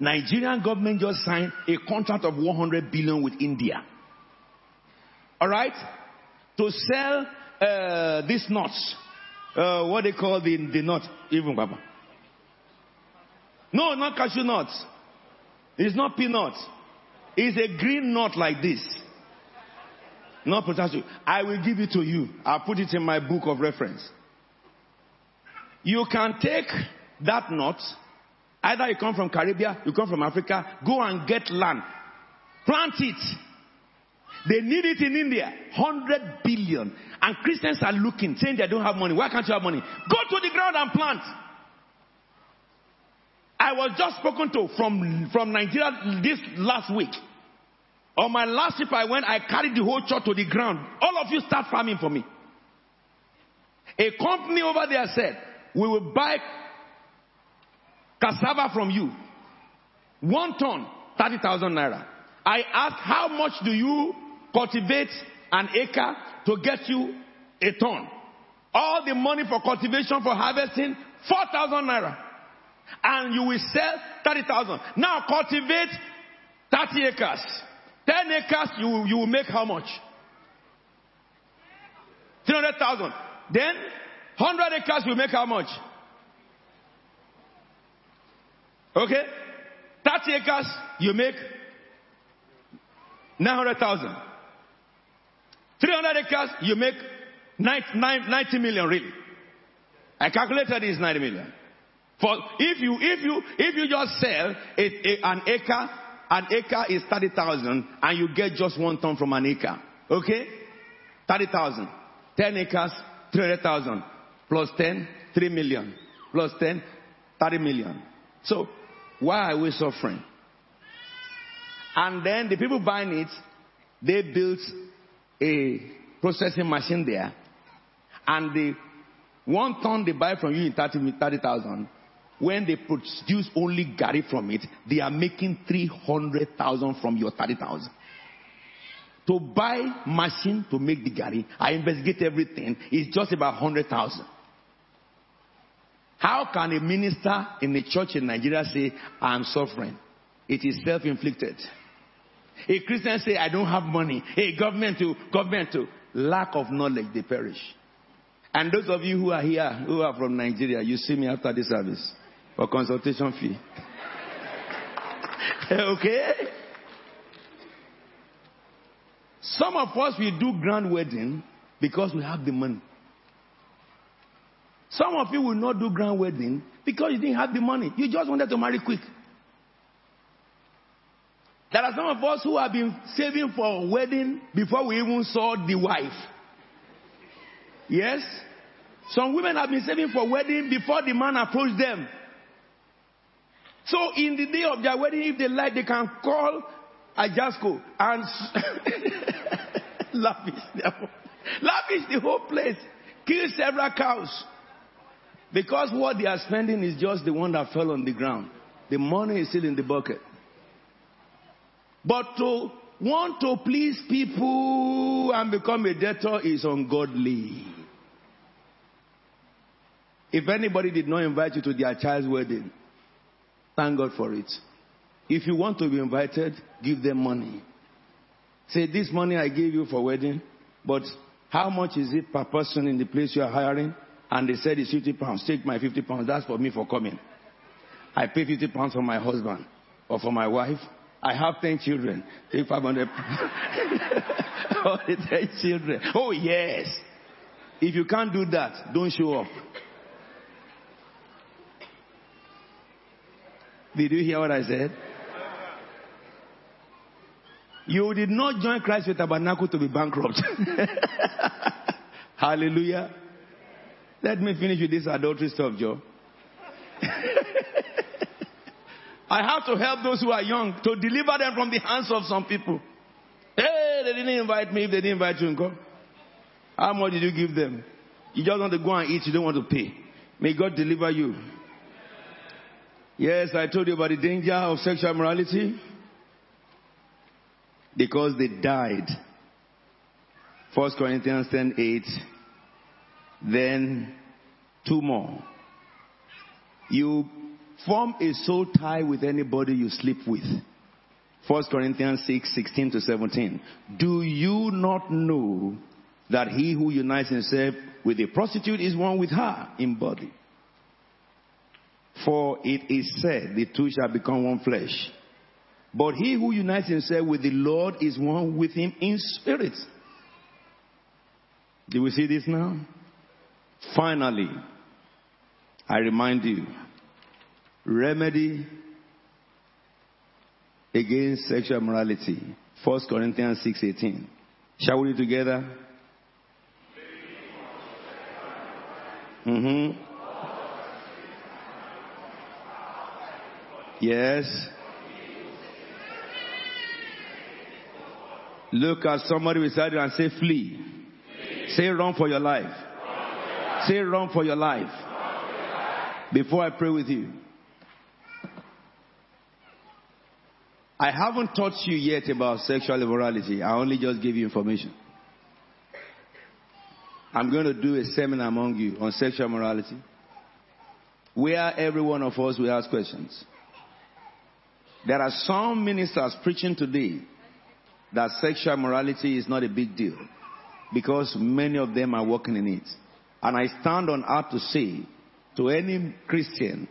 Nigerian government just signed a contract of 100 billion with India. All right, to sell uh, these nuts. Uh, what they call the the nut, even Baba. No, not cashew nuts. It's not peanuts. It's a green nut like this. Not potato. I will give it to you. I'll put it in my book of reference. You can take that nut, either you come from Caribbean, you come from Africa, go and get land. Plant it. They need it in India. 100 billion. And Christians are looking, saying they don't have money. Why can't you have money? Go to the ground and plant. I was just spoken to from, from Nigeria this last week. On my last trip I went, I carried the whole church to the ground. All of you start farming for me. A company over there said, we will buy cassava from you. One ton, 30,000 naira. I asked, how much do you cultivate an acre to get you a ton? All the money for cultivation, for harvesting, 4,000 naira. And you will sell 30,000. Now cultivate 30 acres. 10 acres, you, you will make how much? 300,000. Then 100 acres, you make how much? Okay? 30 acres, you make 900,000. 300 acres, you make 90 million really. I calculated this 90 million. For if you if you if you just sell a, a, an acre, an acre is thirty thousand, and you get just one ton from an acre. Okay, thirty thousand. Ten acres, three hundred thousand. Plus ten, three million. Plus ten, thirty million. So why are we suffering? And then the people buying it, they built a processing machine there, and the one ton they buy from you in 30,000, 30, when they produce only garri from it, they are making 300,000 from your 30,000. To buy machine to make the garri, I investigate everything, it's just about 100,000. How can a minister in a church in Nigeria say, I'm suffering? It is self-inflicted. A Christian say, I don't have money. A government to, government to. Lack of knowledge, they perish. And those of you who are here, who are from Nigeria, you see me after this service for consultation fee. [laughs] okay? Some of us we do grand wedding because we have the money. Some of you will not do grand wedding because you didn't have the money. You just wanted to marry quick. There are some of us who have been saving for a wedding before we even saw the wife. Yes? Some women have been saving for wedding before the man approached them. So in the day of their wedding, if they like, they can call Ajasco and [laughs] lavish, lavish the whole place, kill several cows. Because what they are spending is just the one that fell on the ground. The money is still in the bucket. But to want to please people and become a debtor is ungodly. If anybody did not invite you to their child's wedding, thank God for it. If you want to be invited, give them money. Say, this money I gave you for wedding, but how much is it per person in the place you are hiring? And they said it's 50 pounds. Take my 50 pounds. That's for me for coming. I pay 50 pounds for my husband or for my wife. I have 10 children. Take 500 oh, [laughs] 10 children. Oh, yes. If you can't do that, don't show up. Did you hear what I said? You did not join Christ with Tabernacle to be bankrupt. [laughs] Hallelujah. Let me finish with this adultery stuff, Joe. [laughs] I have to help those who are young to deliver them from the hands of some people. Hey, they didn't invite me if they didn't invite you. Go. How much did you give them? You just want to go and eat, you don't want to pay. May God deliver you. Yes, I told you about the danger of sexual morality. Because they died. 1 Corinthians 10 8. Then two more. You Form a soul tie with anybody you sleep with. 1 Corinthians 6, 16 to 17. Do you not know that he who unites himself with a prostitute is one with her in body? For it is said, the two shall become one flesh. But he who unites himself with the Lord is one with him in spirit. Do we see this now? Finally, I remind you remedy against sexual morality. 1 Corinthians 6:18. Shall we read together? Mm-hmm. Yes. Look at somebody beside you and say, flee. flee. Say, run for your life. Run for your life. Say, run for your life. Before I pray with you. I haven't taught you yet about sexual immorality. I only just gave you information. I'm going to do a seminar among you on sexual morality where every one of us will ask questions. There are some ministers preaching today that sexual morality is not a big deal because many of them are working in it. And I stand on earth to say to any Christian,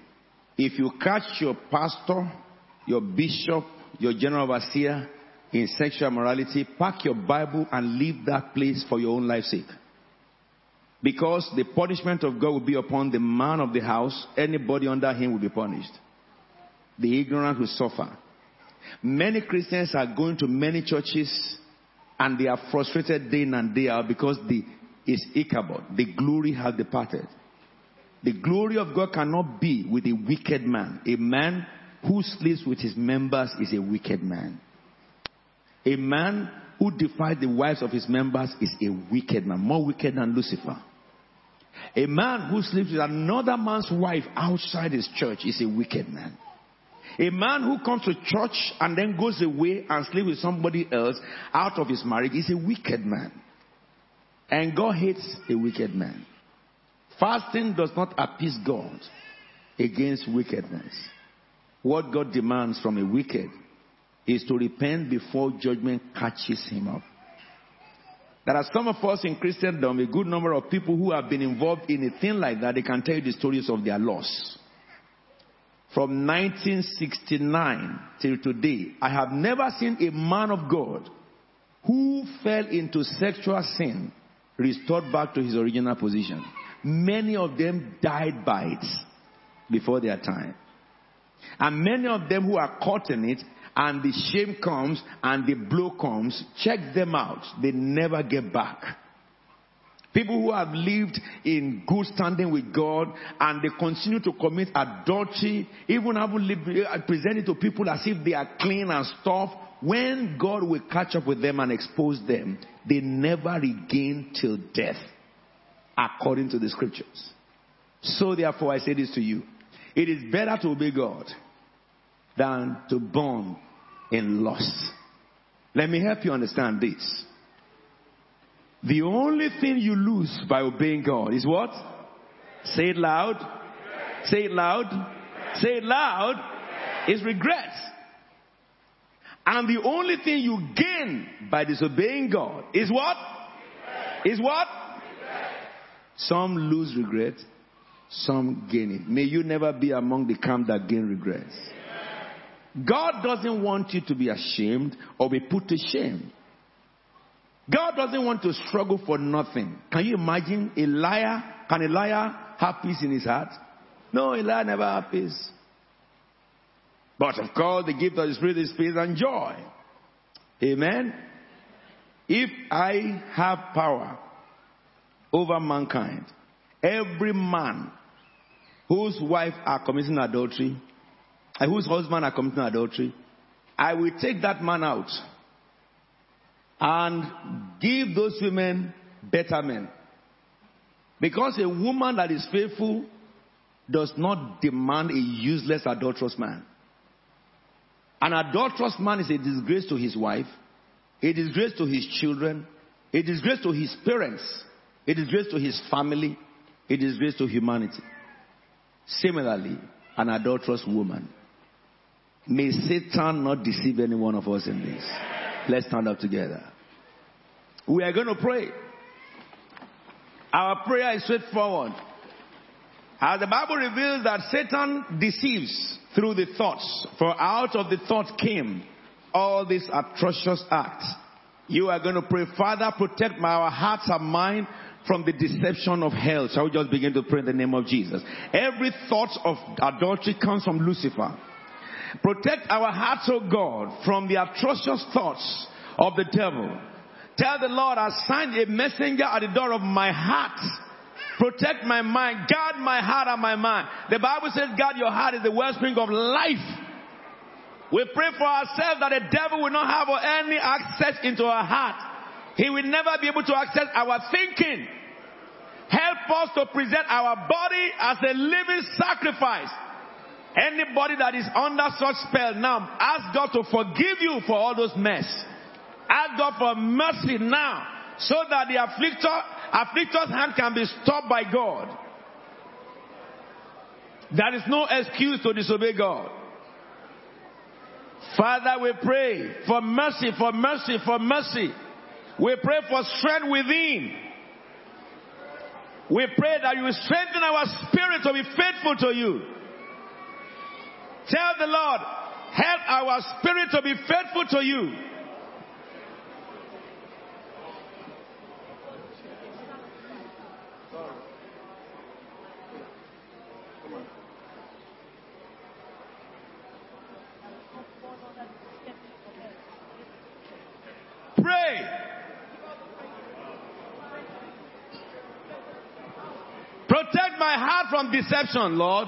if you catch your pastor, your bishop, your general overseer in sexual morality, pack your Bible and leave that place for your own life's sake. Because the punishment of God will be upon the man of the house, anybody under him will be punished. The ignorant will suffer. Many Christians are going to many churches and they are frustrated day in and day out because the is Ichabod. The glory has departed. The glory of God cannot be with a wicked man. A man who sleeps with his members is a wicked man. A man who defies the wives of his members is a wicked man, more wicked than Lucifer. A man who sleeps with another man's wife outside his church is a wicked man. A man who comes to church and then goes away and sleeps with somebody else out of his marriage is a wicked man. And God hates a wicked man. Fasting does not appease God against wickedness. What God demands from a wicked is to repent before judgment catches him up. There are some of us in Christendom, a good number of people who have been involved in a thing like that. They can tell you the stories of their loss. From 1969 till today, I have never seen a man of God who fell into sexual sin restored back to his original position. Many of them died by it before their time. And many of them who are caught in it and the shame comes and the blow comes, check them out. They never get back. People who have lived in good standing with God and they continue to commit adultery, even have uh, presented to people as if they are clean and stuff. When God will catch up with them and expose them, they never regain till death, according to the scriptures. So therefore I say this to you. It is better to obey God than to burn in lust. Let me help you understand this. The only thing you lose by obeying God is what? Say it loud. Say it loud. Say it loud. Is regret. And the only thing you gain by disobeying God is what? Is what? Some lose regret, some gain it. May you never be among the camp that gain regrets. God doesn't want you to be ashamed or be put to shame. God doesn't want to struggle for nothing. Can you imagine a liar? Can a liar have peace in his heart? No, a liar never has peace. But of course, the gift of the Spirit is peace and joy. Amen. If I have power over mankind, every man whose wife are committing adultery and whose husband are committing adultery, I will take that man out and give those women better men. Because a woman that is faithful does not demand a useless adulterous man. An adulterous man is a disgrace to his wife, a disgrace to his children, a disgrace to his parents, a disgrace to his family, a disgrace to humanity. Similarly, an adulterous woman May Satan not deceive any one of us in this. Let's stand up together. We are going to pray. Our prayer is straightforward. As the Bible reveals that Satan deceives through the thoughts, for out of the thought came all these atrocious acts. You are going to pray, Father, protect my, hearts and mind from the deception of hell. Shall we just begin to pray in the name of Jesus? Every thought of adultery comes from Lucifer. Protect our hearts, O God, from the atrocious thoughts of the devil. Tell the Lord, I signed a messenger at the door of my heart. Protect my mind. Guard my heart and my mind. The Bible says, guard your heart is the wellspring of life. We pray for ourselves that the devil will not have any access into our heart. He will never be able to access our thinking. Help us to present our body as a living sacrifice Anybody that is under such spell now, ask God to forgive you for all those mess. Ask God for mercy now, so that the afflictor, afflictor's hand can be stopped by God. There is no excuse to disobey God. Father, we pray for mercy, for mercy, for mercy. We pray for strength within. We pray that you strengthen our spirit to be faithful to you. Tell the Lord, help our spirit to be faithful to you. pray. Protect my heart from deception, Lord.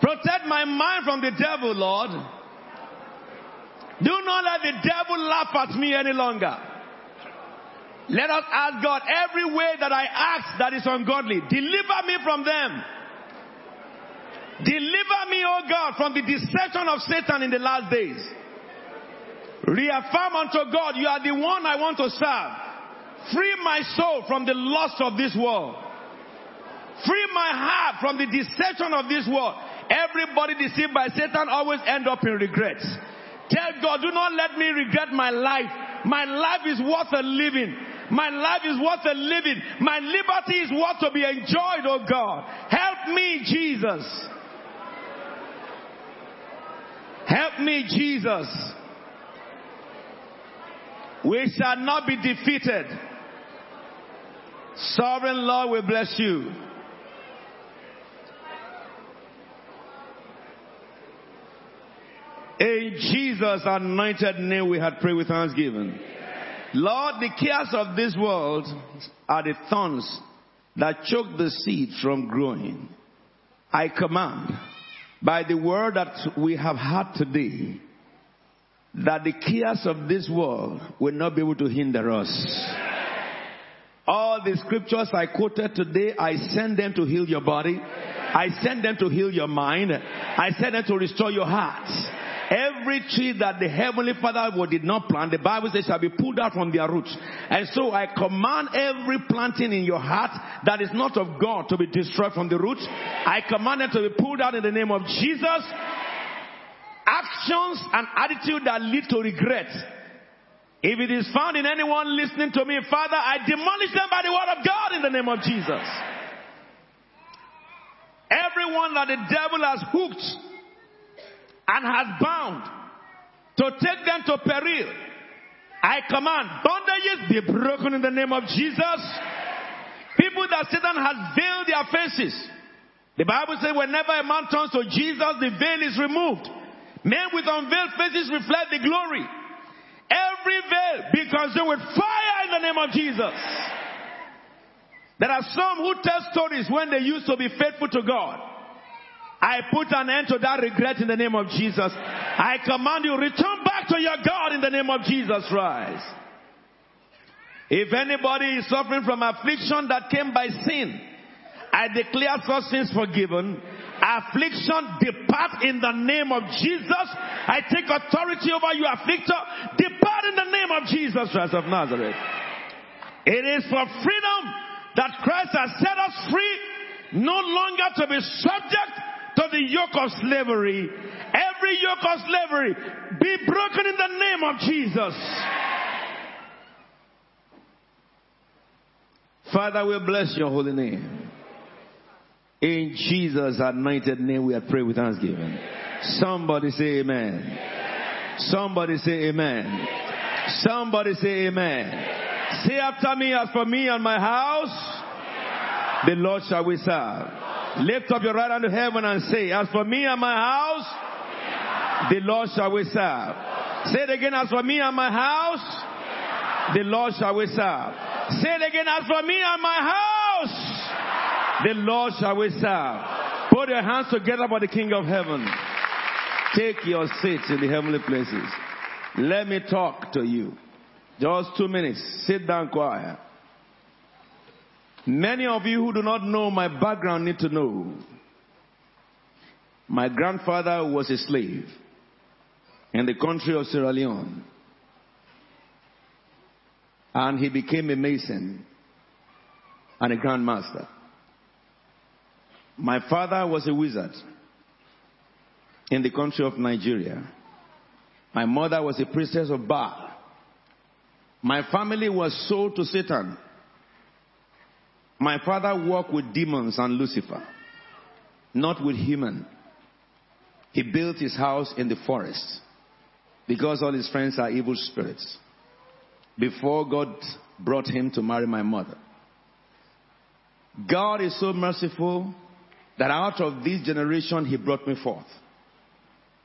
Protect my mind from the devil, Lord. Do not let the devil laugh at me any longer. Let us ask God every way that I ask that is ungodly. Deliver me from them. Deliver me, O oh God, from the deception of Satan in the last days. Reaffirm unto God, you are the one I want to serve. Free my soul from the lust of this world. Free my heart from the deception of this world. Everybody deceived by Satan always end up in regrets. Tell God, do not let me regret my life. My life is worth a living. My life is worth a living. My liberty is worth to be enjoyed, oh God. Help me, Jesus. Help me, Jesus. We shall not be defeated. Sovereign Lord, we bless you. In Jesus' anointed name, we had prayed with thanksgiving. Lord, the cares of this world are the thorns that choke the seed from growing. I command by the word that we have had today that the cares of this world will not be able to hinder us. All the scriptures I quoted today, I send them to heal your body. I send them to heal your mind. I send them to restore your heart. Every tree that the Heavenly Father did not plant, the Bible says shall be pulled out from their roots. And so I command every planting in your heart that is not of God to be destroyed from the roots. I command it to be pulled out in the name of Jesus. Actions and attitude that lead to regret. If it is found in anyone listening to me, Father, I demolish them by the word of God in the name of Jesus. Everyone that the devil has hooked and has bound to take them to peril. I command bondages be broken in the name of Jesus. People that Satan has veiled their faces. The Bible says whenever a man turns to Jesus, the veil is removed. Men with unveiled faces reflect the glory. Every veil be consumed with fire in the name of Jesus. There are some who tell stories when they used to be faithful to God. I put an end to that regret in the name of Jesus. I command you, return back to your God in the name of Jesus Christ. If anybody is suffering from affliction that came by sin, I declare such sins forgiven. Affliction depart in the name of Jesus. I take authority over you, afflictor. Depart in the name of Jesus Christ of Nazareth. It is for freedom that Christ has set us free, no longer to be subject to the yoke of slavery. Every yoke of slavery be broken in the name of Jesus. Father, we bless your holy name. In Jesus' anointed name, we are praying with thanksgiving. Somebody say amen. Somebody say amen. Somebody say amen. Say after me, as for me and my house, the Lord shall we serve. Lift up your right hand to heaven and say, As for me and my house, the Lord shall we serve. Say it again, as for me and my house, the Lord shall we serve. Say it again, as for me and my house, the Lord shall we serve. Put your hands together for the King of heaven. Take your seats in the heavenly places. Let me talk to you. Just two minutes. Sit down quiet. Many of you who do not know my background need to know. My grandfather was a slave in the country of Sierra Leone. And he became a mason and a grandmaster. My father was a wizard in the country of Nigeria. My mother was a priestess of Baal. My family was sold to Satan. My father worked with demons and Lucifer, not with human. He built his house in the forest because all his friends are evil spirits. Before God brought him to marry my mother. God is so merciful that out of this generation he brought me forth.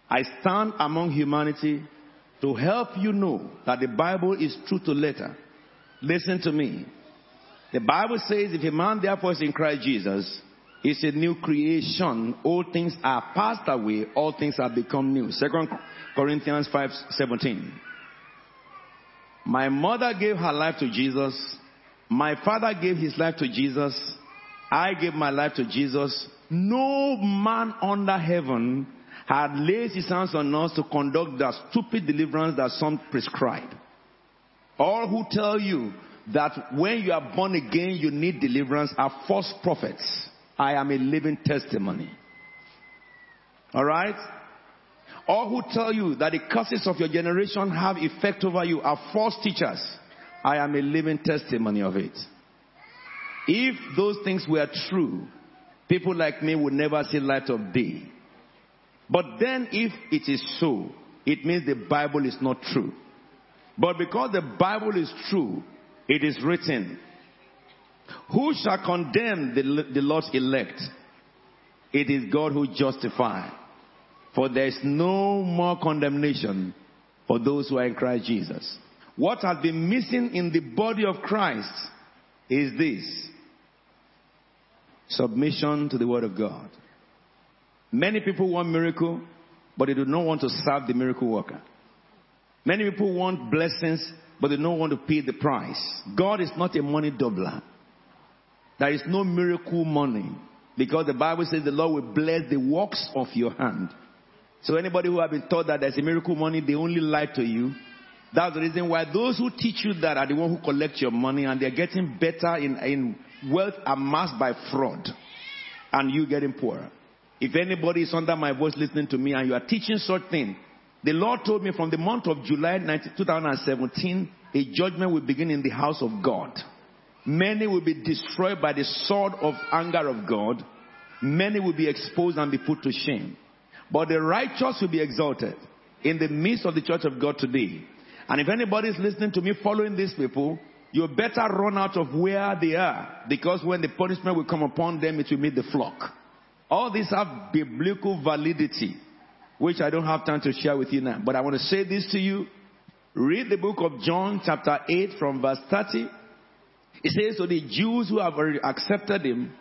I stand among humanity to help you know that the Bible is true to letter. Listen to me. The Bible says, if a man therefore is in Christ Jesus, is a new creation. All things are passed away, all things have become new. Second Corinthians 5 17. My mother gave her life to Jesus. My father gave his life to Jesus. I gave my life to Jesus. No man under heaven had laid his hands on us to conduct the stupid deliverance that some prescribe. All who tell you that when you are born again you need deliverance are false prophets. I am a living testimony. Alright? All who tell you that the curses of your generation have effect over you are false teachers. I am a living testimony of it. If those things were true, people like me will never see light of day. But then if it is so, it means the Bible is not true. But because the Bible is true, it is written, Who shall condemn the, the Lord's elect? It is God who justifies. For there is no more condemnation for those who are in Christ Jesus. What has been missing in the body of Christ is this submission to the Word of God. Many people want miracle, but they do not want to serve the miracle worker. Many people want blessings, but they don't want to pay the price. God is not a money doubler. There is no miracle money because the Bible says the Lord will bless the works of your hand. So anybody who have been taught that there's a miracle money, they only lie to you. That's the reason why those who teach you that are the one who collect your money and they're getting better in, in wealth amassed by fraud and you getting poorer. If anybody is under my voice listening to me and you are teaching such thing, the Lord told me from the month of July 2017, a judgment will begin in the house of God. Many will be destroyed by the sword of anger of God. Many will be exposed and be put to shame. But the righteous will be exalted in the midst of the church of God today. And if anybody is listening to me following these people, you better run out of where they are because when the punishment will come upon them, it will meet the flock. All these have biblical validity, which I don't have time to share with you now. But I want to say this to you. Read the book of John, chapter 8, from verse 30. It says, So the Jews who have already accepted him,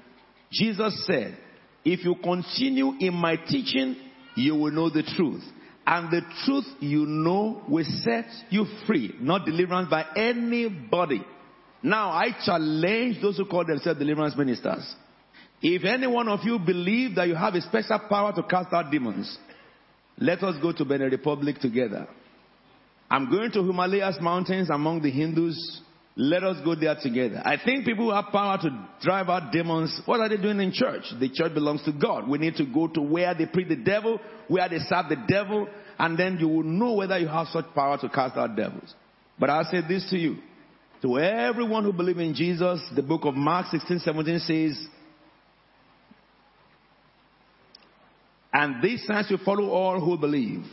Jesus said, If you continue in my teaching, you will know the truth. And the truth you know will set you free, not deliverance by anybody. Now I challenge those who call themselves deliverance ministers. If any one of you believe that you have a special power to cast out demons, let us go to Benin Republic together. I'm going to Himalayas mountains among the Hindus let us go there together. I think people who have power to drive out demons, what are they doing in church? The church belongs to God. We need to go to where they preach the devil, where they serve the devil, and then you will know whether you have such power to cast out devils. But I'll say this to you. To everyone who believes in Jesus, the book of Mark 16, 17 says, And these signs will follow all who believe.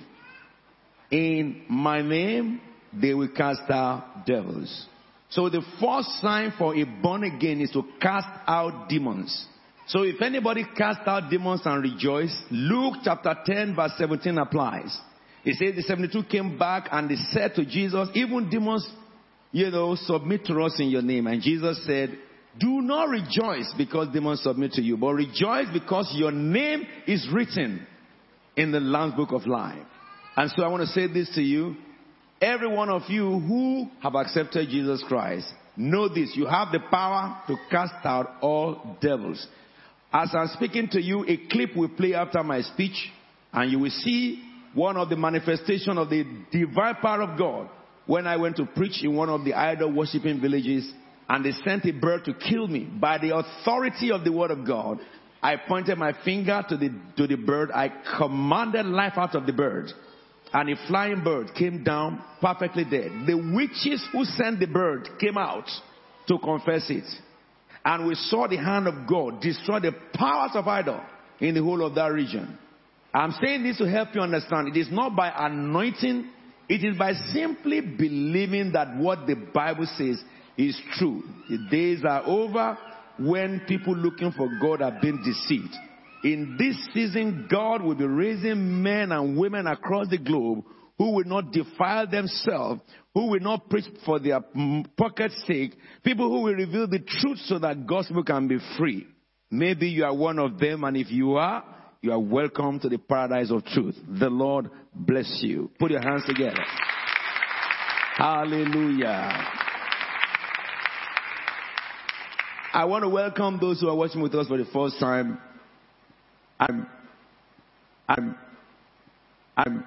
In my name, they will cast out devils. So the first sign for a born again is to cast out demons. So if anybody cast out demons and rejoice, Luke chapter 10 verse 17 applies. It says the 72 came back and they said to Jesus, even demons, you know, submit to us in your name. And Jesus said, do not rejoice because demons submit to you, but rejoice because your name is written in the Lamb's book of life. And so I want to say this to you. Every one of you who have accepted Jesus Christ, know this. You have the power to cast out all devils. As I'm speaking to you, a clip will play after my speech, and you will see one of the manifestation of the divine power of God when I went to preach in one of the idol worshipping villages and they sent a bird to kill me. By the authority of the word of God, I pointed my finger to the, to the bird. I commanded life out of the bird and a flying bird came down perfectly dead. The witches who sent the bird came out to confess it. And we saw the hand of God destroy the powers of idol in the whole of that region. I'm saying this to help you understand. It is not by anointing, it is by simply believing that what the Bible says is true. The days are over when people looking for God are being deceived. In this season, God will be raising men and women across the globe who will not defile themselves, who will not preach for their mm, pocket's sake, people who will reveal the truth so that gospel can be free. Maybe you are one of them, and if you are, you are welcome to the paradise of truth. The Lord bless you. Put your hands together. Hallelujah. I want to welcome those who are watching with us for the first time. I'm, I'm, I'm